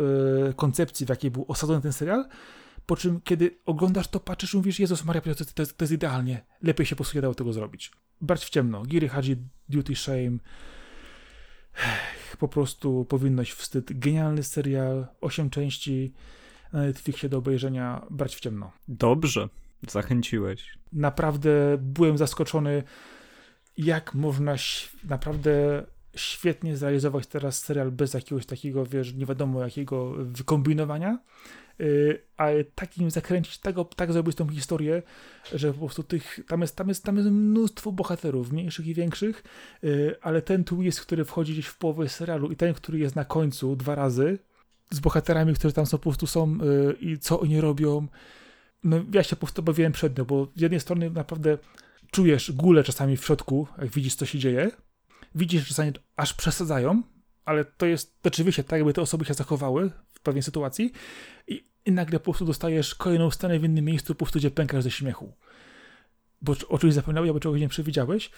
e, koncepcji, w jakiej był osadzony ten serial, po czym kiedy oglądasz to, patrzysz i mówisz, Jezus Maria, to, to, to jest idealnie, lepiej się po prostu nie dało tego zrobić. Brać w ciemno, Giri Hadzi, Duty Shame, po prostu powinność, wstyd, genialny serial, 8 części. Na Netflixie do obejrzenia, brać w ciemno. Dobrze, zachęciłeś. Naprawdę byłem zaskoczony, jak można naprawdę świetnie zrealizować teraz serial bez jakiegoś takiego, wiesz, nie wiadomo jakiego wykombinowania, yy, ale takim zakręcić, tego, tak zrobić tą historię, że po prostu tych, tam jest, tam jest, tam jest mnóstwo bohaterów, mniejszych i większych, yy, ale ten twist, który wchodzi gdzieś w połowę serialu i ten, który jest na końcu dwa razy, z bohaterami, którzy tam są, po prostu są yy, i co oni robią, no ja się po prostu bawiłem przednio, bo z jednej strony naprawdę czujesz gulę czasami w środku, jak widzisz, co się dzieje. Widzisz, że czasami aż przesadzają, ale to jest rzeczywiście tak, jakby te osoby się zachowały w pewnej sytuacji i, i nagle po prostu dostajesz kolejną scenę w innym miejscu, po prostu gdzie pękasz ze śmiechu. Bo o czymś zapomniałeś, albo czegoś nie przewidziałeś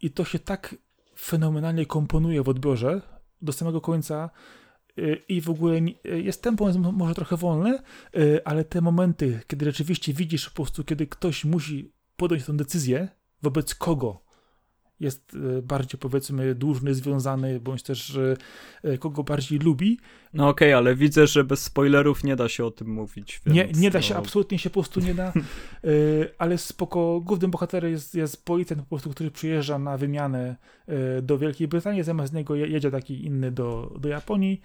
i to się tak fenomenalnie komponuje w odbiorze do samego końca y, i w ogóle jest tempo może trochę wolne, y, ale te momenty, kiedy rzeczywiście widzisz po prostu, kiedy ktoś musi podjąć tę decyzję, wobec kogo jest e, bardziej powiedzmy dłużny, związany, bądź też e, kogo bardziej lubi. No okej, okay, ale widzę, że bez spoilerów nie da się o tym mówić. Nie, nie da się, absolutnie się po prostu nie da, ale spoko, głównym bohaterem jest, jest policjant po prostu, który przyjeżdża na wymianę do Wielkiej Brytanii, zamiast niego jedzie taki inny do, do Japonii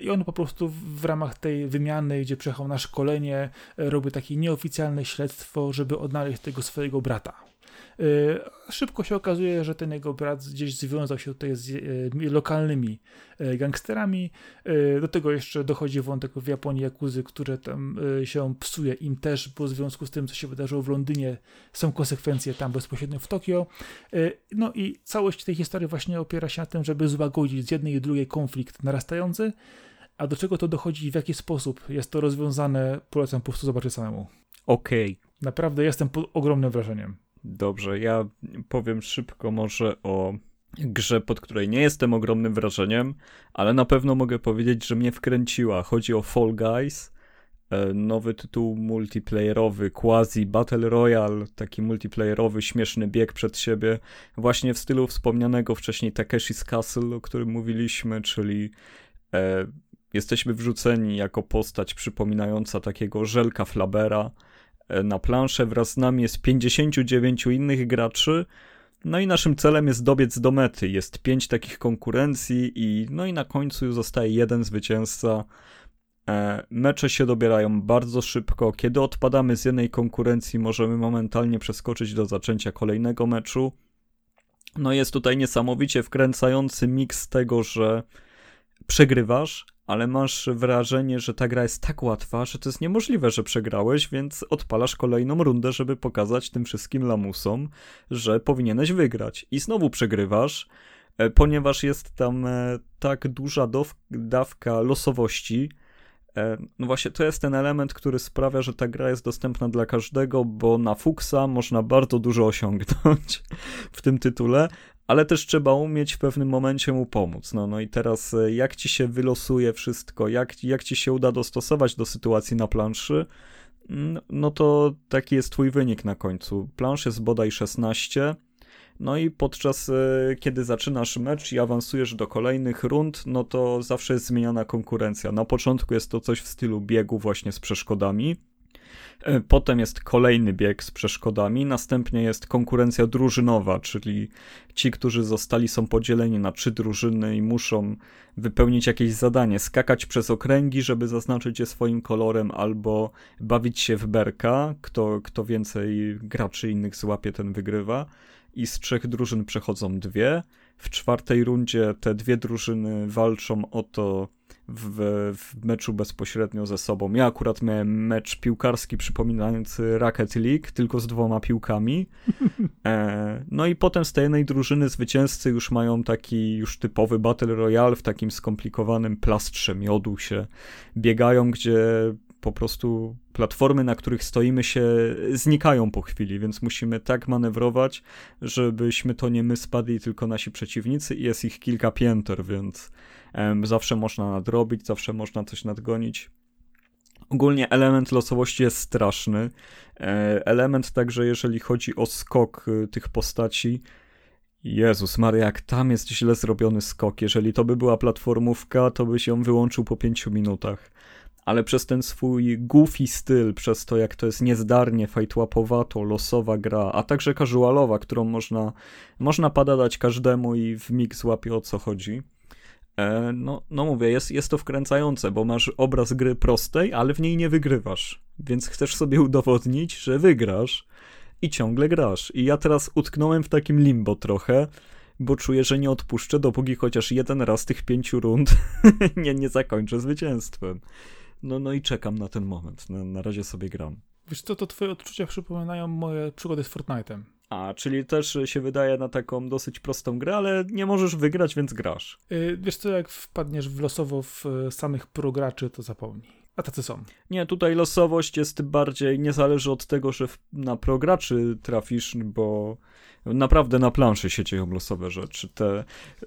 i on po prostu w ramach tej wymiany, gdzie przyjechał na szkolenie, robi takie nieoficjalne śledztwo, żeby odnaleźć tego swojego brata. Y, szybko się okazuje, że ten jego brat gdzieś związał się tutaj z y, lokalnymi y, gangsterami. Do tego jeszcze dochodzi wątek w Japonii Jakuzy, które tam się psuje im też, bo w związku z tym, co się wydarzyło w Londynie, są konsekwencje tam bezpośrednio w Tokio. No i całość tej historii właśnie opiera się na tym, żeby złagodzić z jednej i drugiej konflikt narastający. A do czego to dochodzi i w jaki sposób jest to rozwiązane, polecam po prostu zobaczyć samemu. Okej. Okay. Naprawdę jestem pod ogromnym wrażeniem. Dobrze, ja powiem szybko może o grze, pod której nie jestem ogromnym wrażeniem, ale na pewno mogę powiedzieć, że mnie wkręciła. Chodzi o Fall Guys, e, nowy tytuł multiplayerowy, quasi Battle Royale, taki multiplayerowy, śmieszny bieg przed siebie, właśnie w stylu wspomnianego wcześniej Takeshi's Castle, o którym mówiliśmy, czyli e, jesteśmy wrzuceni jako postać przypominająca takiego żelka Flabera, na planszę. Wraz z nami jest 59 innych graczy. No i naszym celem jest dobiec do mety. Jest pięć takich konkurencji i no i na końcu zostaje jeden zwycięzca. E, mecze się dobierają bardzo szybko. Kiedy odpadamy z jednej konkurencji, możemy momentalnie przeskoczyć do zaczęcia kolejnego meczu. No jest tutaj niesamowicie wkręcający miks tego, że przegrywasz, ale masz wrażenie, że ta gra jest tak łatwa, że to jest niemożliwe, że przegrałeś, więc odpalasz kolejną rundę, żeby pokazać tym wszystkim lamusom, że powinieneś wygrać. I znowu przegrywasz, e, ponieważ jest tam e, tak duża dawka losowości. E, no właśnie, to jest ten element, który sprawia, że ta gra jest dostępna dla każdego, bo na Fuxa można bardzo dużo osiągnąć w tym tytule, ale też trzeba umieć w pewnym momencie mu pomóc. No, no i teraz e, jak ci się wylosuje wszystko, jak, jak ci się uda dostosować do sytuacji na planszy, no to taki jest twój wynik na końcu. Plansz jest bodaj 16, no i podczas e, kiedy zaczynasz mecz i awansujesz do kolejnych rund, no to zawsze jest zmieniana konkurencja. Na początku jest to coś w stylu biegu właśnie z przeszkodami, E, potem jest kolejny bieg z przeszkodami, następnie jest konkurencja drużynowa, czyli ci, którzy zostali, są podzieleni na trzy drużyny i muszą wypełnić jakieś zadanie, skakać przez okręgi, żeby zaznaczyć je swoim kolorem, albo bawić się w berka. Kto, kto więcej graczy innych złapie, ten wygrywa. I z trzech drużyn przechodzą dwie. W czwartej rundzie te dwie drużyny walczą o to, w, w meczu bezpośrednio ze sobą. Ja akurat miałem mecz piłkarski przypominający Racket League, tylko z dwoma piłkami. E, no i potem z tej jednej drużyny zwycięzcy już mają taki już typowy Battle Royale w takim skomplikowanym plastrze miodu się biegają, gdzie po prostu platformy, na których stoimy się znikają po chwili, więc musimy tak manewrować, żebyśmy to nie my spadli, tylko nasi przeciwnicy i jest ich kilka pięter, więc zawsze można nadrobić, zawsze można coś nadgonić. Ogólnie element losowości jest straszny. E, element także, jeżeli chodzi o skok y, tych postaci. Jezus Maria, jak tam jest źle zrobiony skok. Jeżeli to by była platformówka, to byś ją wyłączył po pięciu minutach. Ale przez ten swój goofy styl, przez to jak to jest niezdarnie, fajtłapowato, losowa gra, a także casualowa, którą można, można padać każdemu i w mig złapie o co chodzi E, no, no mówię, jest, jest to wkręcające, bo masz obraz gry prostej, ale w niej nie wygrywasz. Więc chcesz sobie udowodnić, że wygrasz i ciągle grasz. I ja teraz utknąłem w takim limbo trochę, bo czuję, że nie odpuszczę, dopóki chociaż jeden raz tych pięciu rund nie, nie zakończę zwycięstwem. No, no i czekam na ten moment. Na, na razie sobie gram. Wiesz co, to twoje odczucia przypominają moje przygody z Fortnite'em. A, czyli też się wydaje na taką dosyć prostą grę, ale nie możesz wygrać, więc grasz. Yy, wiesz co, jak wpadniesz w losowo w samych prograczy, to zapomnij. A tacy są. Nie, tutaj losowość jest bardziej, nie zależy od tego, że na prograczy trafisz, bo naprawdę na planszy się dzieją losowe rzeczy. Te,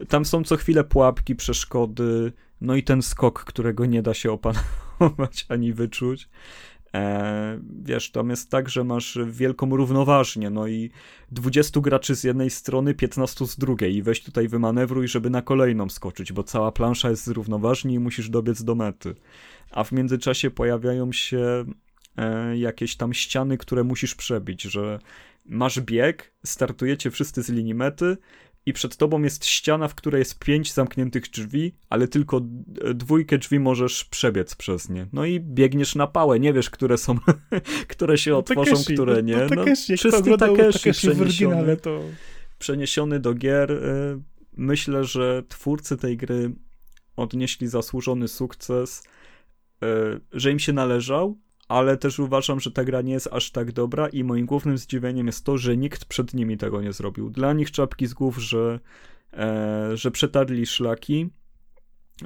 tam są co chwilę pułapki, przeszkody, no i ten skok, którego nie da się opanować ani wyczuć. E, wiesz, tam jest tak, że masz wielką równoważnię, no i 20 graczy z jednej strony, 15 z drugiej i weź tutaj wymanewruj, żeby na kolejną skoczyć, bo cała plansza jest z równoważni i musisz dobiec do mety. A w międzyczasie pojawiają się e, jakieś tam ściany, które musisz przebić, że masz bieg, startujecie wszyscy z linii mety, i przed tobą jest ściana, w której jest pięć zamkniętych drzwi, ale tylko dwójkę drzwi możesz przebiec przez nie. No i biegniesz na pałę, nie wiesz, które są, które się no, otworzą, Takeshi, które no, nie. No, Takeshi, czysty Takeshi przeniesiony, to... przeniesiony do gier. Y, myślę, że twórcy tej gry odnieśli zasłużony sukces, y, że im się należał, ale też uważam, że ta gra nie jest aż tak dobra i moim głównym zdziwieniem jest to, że nikt przed nimi tego nie zrobił. Dla nich czapki z głów, że, e, że przetarli szlaki,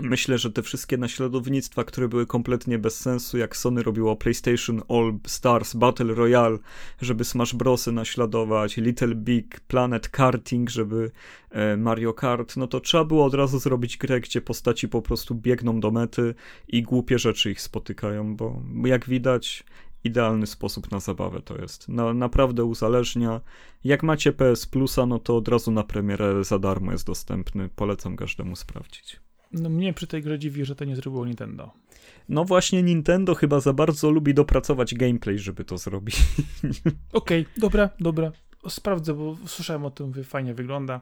Myślę, że te wszystkie naśladownictwa, które były kompletnie bez sensu, jak Sony robiło PlayStation All Stars Battle Royale, żeby Smash Brosy naśladować, Little Big Planet Karting, żeby e, Mario Kart, no to trzeba było od razu zrobić grę, gdzie postaci po prostu biegną do mety i głupie rzeczy ich spotykają, bo jak widać, idealny sposób na zabawę to jest. Na, naprawdę uzależnia. Jak macie PS Plusa, no to od razu na premierę za darmo jest dostępny. Polecam każdemu sprawdzić. No mnie przy tej grze dziwi, że to nie zrobiło Nintendo. No właśnie Nintendo chyba za bardzo lubi dopracować gameplay, żeby to zrobić. Okej, okay, dobra, dobra. Sprawdzę, bo słyszałem o tym, fajnie wygląda.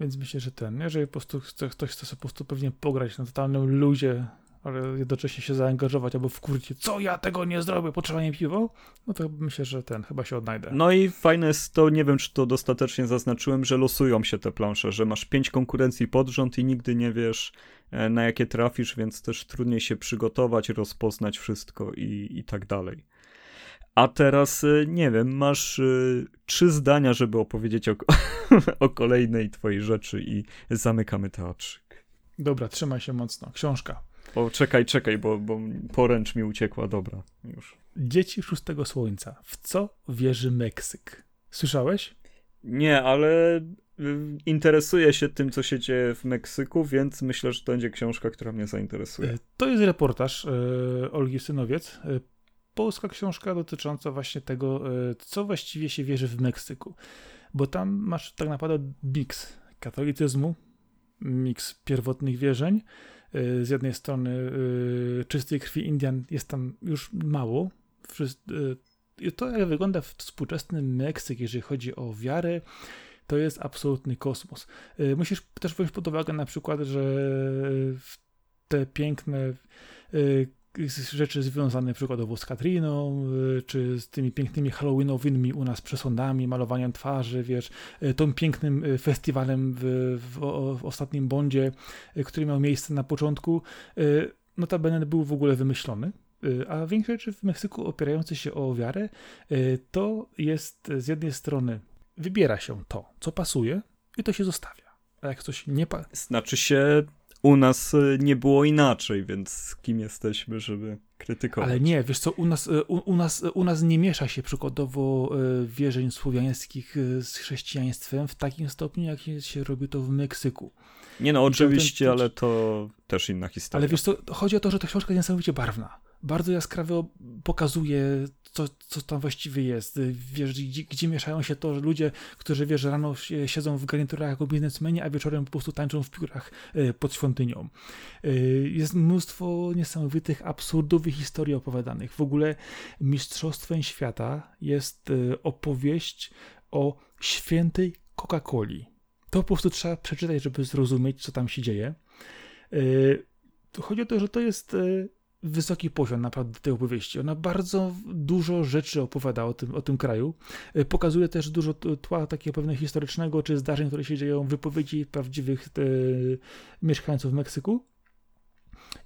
Więc myślę, że ten, jeżeli po prostu chce, ktoś chce sobie po prostu pewnie pograć na totalnym luzie ale jednocześnie się zaangażować albo wkurcie, co ja tego nie zrobię, potrzeba nie piwo, no to myślę, że ten, chyba się odnajdę. No i fajne jest to, nie wiem czy to dostatecznie zaznaczyłem, że losują się te plansze, że masz pięć konkurencji pod rząd i nigdy nie wiesz e, na jakie trafisz, więc też trudniej się przygotować, rozpoznać wszystko i, i tak dalej. A teraz, e, nie wiem, masz y, trzy zdania, żeby opowiedzieć o, o kolejnej twojej rzeczy i zamykamy teatrzyk. Dobra, trzymaj się mocno. Książka. O, czekaj, czekaj, bo, bo poręcz mi uciekła, dobra, już. Dzieci szóstego słońca. W co wierzy Meksyk? Słyszałeś? Nie, ale y, interesuję się tym, co się dzieje w Meksyku, więc myślę, że to będzie książka, która mnie zainteresuje. E, to jest reportaż e, Olgi Synowiec. Polska książka dotycząca właśnie tego, co właściwie się wierzy w Meksyku. Bo tam masz tak naprawdę miks katolicyzmu, miks pierwotnych wierzeń, Y, z jednej strony y, czystej krwi Indian jest tam już mało. Y, to, jak wygląda współczesny Meksyk, jeżeli chodzi o wiarę, to jest absolutny kosmos. Musisz też wziąć pod uwagę na przykład, że te piękne rzeczy związane przykładowo z Katriną, y, czy z tymi pięknymi halloweenowymi u nas przesądami, malowaniem twarzy, wiesz, y, tą pięknym y, festiwalem w, w, w ostatnim Bondzie, który miał miejsce na początku, notabene był w ogóle wymyślony. A większość rzeczy w Meksyku opierające się o wiarę, to jest z jednej strony wybiera się to, co pasuje i to się zostawia. A jak coś nie pasuje. Znaczy się u nas e, nie było inaczej, więc kim jesteśmy, żeby krytykować? Ale nie, wiesz co, u nas, e, u, u nas, u nas nie miesza się przykładowo e, wierzeń słowiańskich z chrześcijaństwem w takim stopniu, jak się robi to w Meksyku. Nie no, oczywiście, ten, ale to też inna historia. Ale wiesz co, chodzi o to, że ta książka jest niesamowicie barwna bardzo jaskrawo pokazuje, co, co tam właściwie jest. Wiesz, gdzie, gdzie mieszają się to, że ludzie, którzy wiesz, rano siedzą w garniturach jako biznesmeni, a wieczorem po prostu tańczą w piórach e, pod świątynią. E, jest mnóstwo niesamowitych absurdów i historii opowiadanych. W ogóle Mistrzostwem Świata jest e, opowieść o świętej Coca-Coli. To po prostu trzeba przeczytać, żeby zrozumieć, co tam się dzieje. Chodzi o to, że to jest wysoki poziom naprawdę tej opowieści. Ona bardzo dużo rzeczy opowiada o tym, o tym kraju. E, pokazuje też dużo tła takiego pewnego historycznego, czy zdarzeń, które się dzieją, wypowiedzi prawdziwych e, mieszkańców Meksyku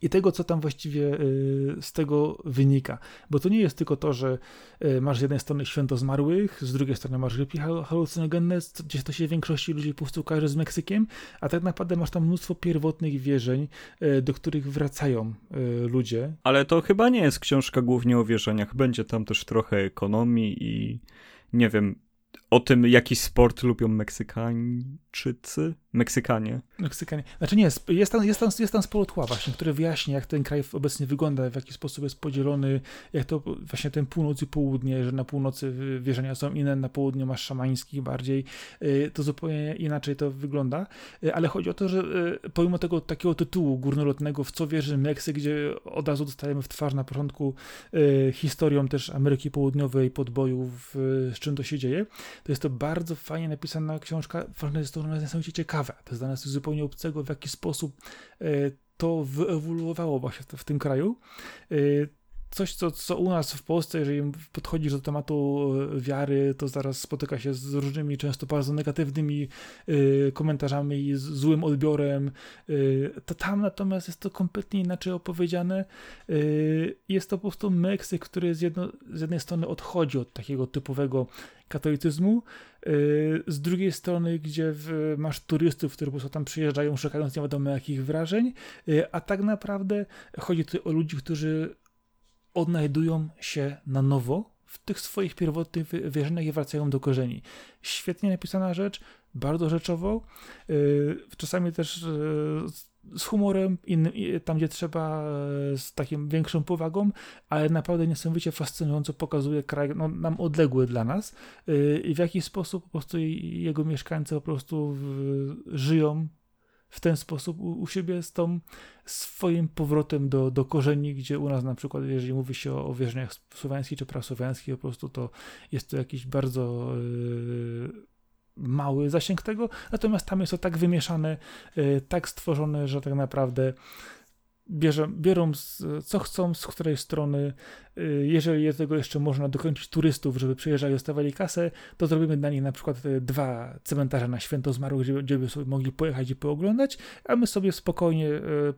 i tego, co tam właściwie y, z tego wynika. Bo to nie jest tylko to, że y, masz z jednej strony święto zmarłych, z drugiej strony masz grypy halucynogenne, gdzie to się większości ludzi po prostu kojarzy z Meksykiem, a tak naprawdę masz tam mnóstwo pierwotnych wierzeń, y, do których wracają ludzie. Ale to chyba nie jest książka głównie o wierzeniach. Będzie tam też trochę ekonomii i nie wiem, o tym, jaki sport lubią Meksykańczycy. Meksykanie. Meksykanie. Znaczy nie, jest tam, jest tam, jest tam sporo tła właśnie, które wyjaśnia, jak ten kraj obecnie wygląda, w jaki sposób jest podzielony, jak to właśnie ten północ i południe, że na północy wierzenia są inne, na południu masz szamańskich bardziej, y, to zupełnie inaczej to wygląda, y, ale chodzi o to, że y, pomimo tego takiego tytułu górnolotnego, w co wierzy Meksyk, gdzie od razu dostajemy w twarz na początku historią też Ameryki Południowej, podbojów, z czym to się dzieje, to jest to bardzo fajnie napisana książka, ważne jest to, że ona jest niesamowicie ciekawa, ciekawe. To jest dla nas zupełnie obcego, w jaki sposób e, to wyewoluowało właśnie w tym kraju. Coś, co, co u nas w Polsce, jeżeli podchodzisz do tematu e, wiary, to zaraz spotyka się z różnymi, często bardzo negatywnymi komentarzami i z złym odbiorem. to tam natomiast jest to kompletnie inaczej opowiedziane. jest to po prostu Meksyk, który z, jedno, z jednej strony odchodzi od takiego typowego katolicyzmu, y, z drugiej strony, gdzie masz turystów, którzy po prostu tam przyjeżdżają, szukając nie wiadomo jakich wrażeń, y, a tak naprawdę chodzi tu o ludzi, którzy odnajdują się na nowo w tych swoich pierwotnych wierzeniach i wracają do korzeni. Świetnie napisana rzecz, bardzo rzeczowo, y, czasami też z humorem, tam gdzie trzeba, e, z takim większą powagą, ale naprawdę niesamowicie fascynująco pokazuje kraj no, nam odległy dla nas i w jaki sposób po prostu jego mieszkańcy po prostu żyją w ten sposób u, u, siebie z tą swoim powrotem do, do korzeni, gdzie u nas na przykład, jeżeli mówi się o, o wierzeniach słowiańskich czy prasłowiańskich, po prostu to jest to jakiś bardzo yy, mały zasięg tego, natomiast tam jest to tak wymieszane, e, tak stworzone, że tak naprawdę bierze, biorą z, co chcą, z której strony. E, jeżeli jest tego jeszcze można dokończyć turystów, żeby przyjeżdżali, dostawali kasę, to zrobimy dla nich na przykład e, dwa cmentarze na święto zmarłych, gdzie, gdzie by sobie mogli pojechać i pooglądać, a my sobie spokojnie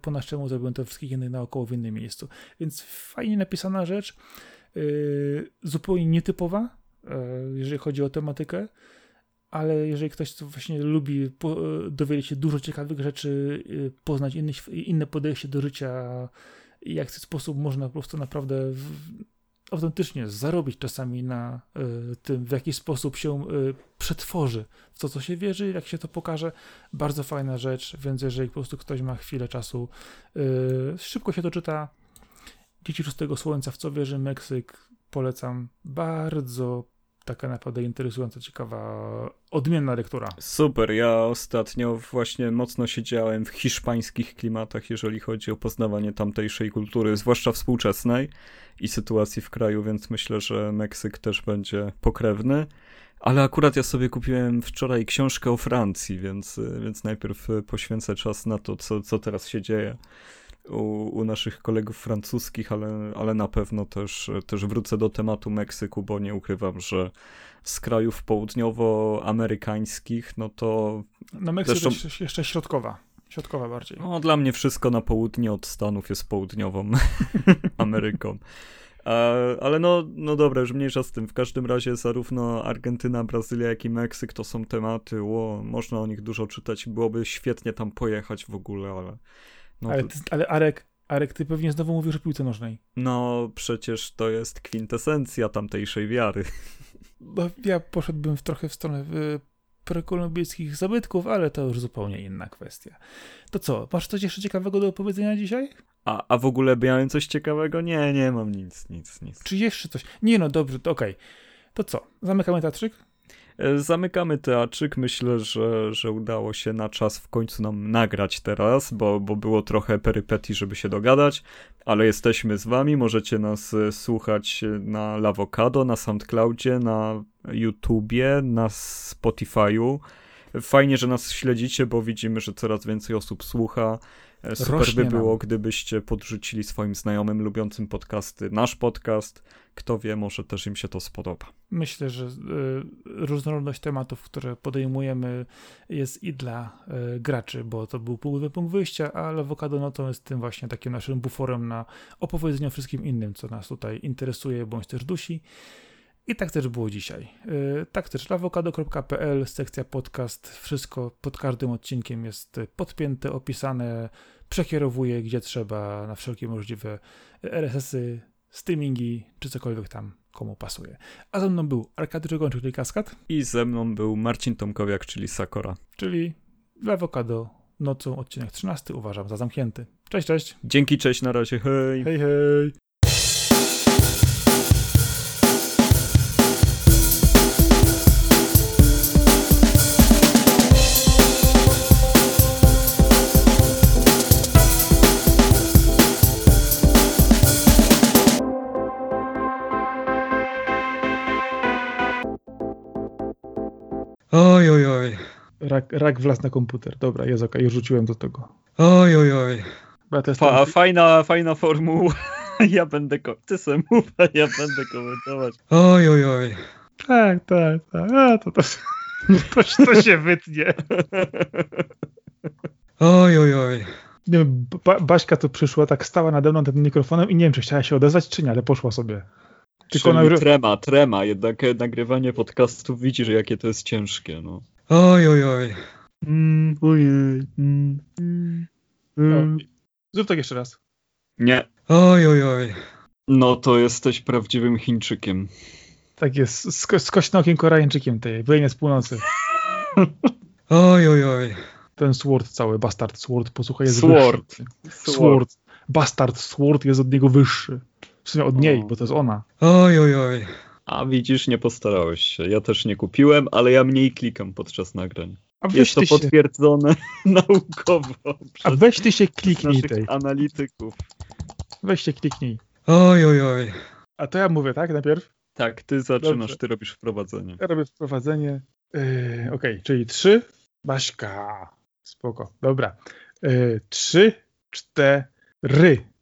po naszemu zrobimy to wszystkich innych naokoło w innym miejscu. Więc fajnie napisana rzecz, zupełnie nietypowa, jeżeli chodzi o tematykę ale jeżeli ktoś właśnie lubi dowiedzieć się dużo ciekawych rzeczy, y, poznać inny, inne podejście do życia, jak w ten sposób można po prostu naprawdę w, autentycznie zarobić czasami na y, tym, w jaki sposób się y, przetworzy w to, co się wierzy, jak się to pokaże. Bardzo fajna rzecz, więc jeżeli po prostu ktoś ma chwilę czasu, y, szybko się to czyta. Dzieci Szóstego Słońca, w co wierzy Meksyk, polecam. Bardzo taka naprawdę interesująca, ciekawa, odmienna lektura. Super, ja ostatnio właśnie mocno siedziałem w hiszpańskich klimatach, jeżeli chodzi o poznawanie tamtejszej kultury, zwłaszcza współczesnej i sytuacji w kraju, więc myślę, że Meksyk też będzie pokrewny. Ale akurat ja sobie kupiłem wczoraj książkę o Francji, więc, więc najpierw poświęcę czas na to, co, co teraz się dzieje u, u, naszych kolegów francuskich, ale, ale na pewno też, też wrócę do tematu Meksyku, bo nie ukrywam, że z krajów południowoamerykańskich, no to... No Meksyk zresztą... jeszcze środkowa. Środkowa bardziej. No, dla mnie wszystko na południe od Stanów jest południową Ameryką. Ale no, no dobra, już mniejsza z tym. W każdym razie zarówno Argentyna, Brazylia, jak i Meksyk to są tematy, ło, można o nich dużo czytać. Byłoby świetnie tam pojechać w ogóle, ale no ale, ty, ale Arek, Arek, ty pewnie znowu mówisz o piłce nożnej. No, przecież to jest kwintesencja tamtejszej wiary. Bo ja poszedłbym w trochę w stronę prekolumbijskich zabytków, ale to już zupełnie inna kwestia. To co, masz coś jeszcze ciekawego do opowiedzenia dzisiaj? A, a w ogóle miałem coś ciekawego? Nie, nie mam nic, nic, nic. Czy jeszcze coś? Nie no, dobrze, to okej. Okay. To co, zamykamy teatrzyk? E, zamykamy teatrzyk. Myślę, że, że udało się na czas w końcu nam nagrać teraz, bo, bo było trochę perypetii, żeby się dogadać, ale jesteśmy z wami. Możecie nas e, słuchać na Lavocado, na SoundCloudzie, na YouTubie, na Spotify'u. Fajnie, że nas śledzicie, bo widzimy, że coraz więcej osób słucha. E, super Rośnie by było, nam. gdybyście podrzucili swoim znajomym lubiącym podcasty nasz podcast. Kto wie, może też im się to spodoba. Myślę, że y, różnorodność tematów, które podejmujemy, jest i dla y, graczy, bo to był połowy punkt wyjścia, ale Avocado no to jest tym właśnie takim naszym buforem na opowiedzenie o wszystkim innym, co nas tutaj interesuje bądź też dusi. I tak też było dzisiaj. Y, tak też awokado.pl, sekcja podcast, wszystko pod każdym odcinkiem jest podpięte, opisane, przekierowuje gdzie trzeba na wszelkie możliwe RSS-y, streamingi czy cokolwiek tam komu pasuje. A ze mną był Arkady Drzegoń, czyli Kaskad. I ze mną był Marcin Tomkowiak, czyli Sakora. Czyli Awokado nocą odcinek 13 uważam za zamknięty. Cześć, cześć. Dzięki, cześć, na razie, hej. Hej, hej. Rak, rak wlazł na komputer. Dobra, jest okej, już rzuciłem do tego. Oj, oj, oj. Fa, fajna, fajna formuła. Ja będę, ko- ty se mów, a ja będę komentować. Oj, oj, oj. Tak, tak, tak. A, to, to, to, to się wytnie. Oj, oj, oj. Nie wiem, ba Baśka tu przyszła, tak stała nade mną tym mikrofonem i nie wiem, czy chciała się odezwać, czy nie, ale poszła sobie. Tylko Czyli ona... trema, trema, jednak nagrywanie podcastów widzisz, jakie to jest ciężkie, no. Oj, oj, oj. Mm, ojej. Mm, mm, mm. Zrób tak jeszcze raz. Nie. Oj, oj, oj. No to jesteś prawdziwym Chińczykiem. Tak jest, z, ko- z kośnokiem Koreańczykiem tej, wyjnie z północy. Oj, oj, oj. Ten Sword cały, Bastard Sword, posłuchaj, jest Sword. wyższy. Sword. Bastard Sword jest od niego wyższy. W sumie od niej, O. bo to jest ona. Oj, oj, oj. A widzisz, nie postarałeś się. Ja też nie kupiłem, ale ja mniej klikam podczas nagrań. A weź Jest to ty się, potwierdzone naukowo a weź ty się kliknij tej. analityków. Weź się kliknij. Oj, oj, oj. A to ja mówię, tak, najpierw? Tak, ty zaczynasz, Dobrze. ty robisz wprowadzenie. Ja robię wprowadzenie. Yy, Okej, czyli trzy. Baśka. Spoko. Dobra. Yy, trzy, cztery.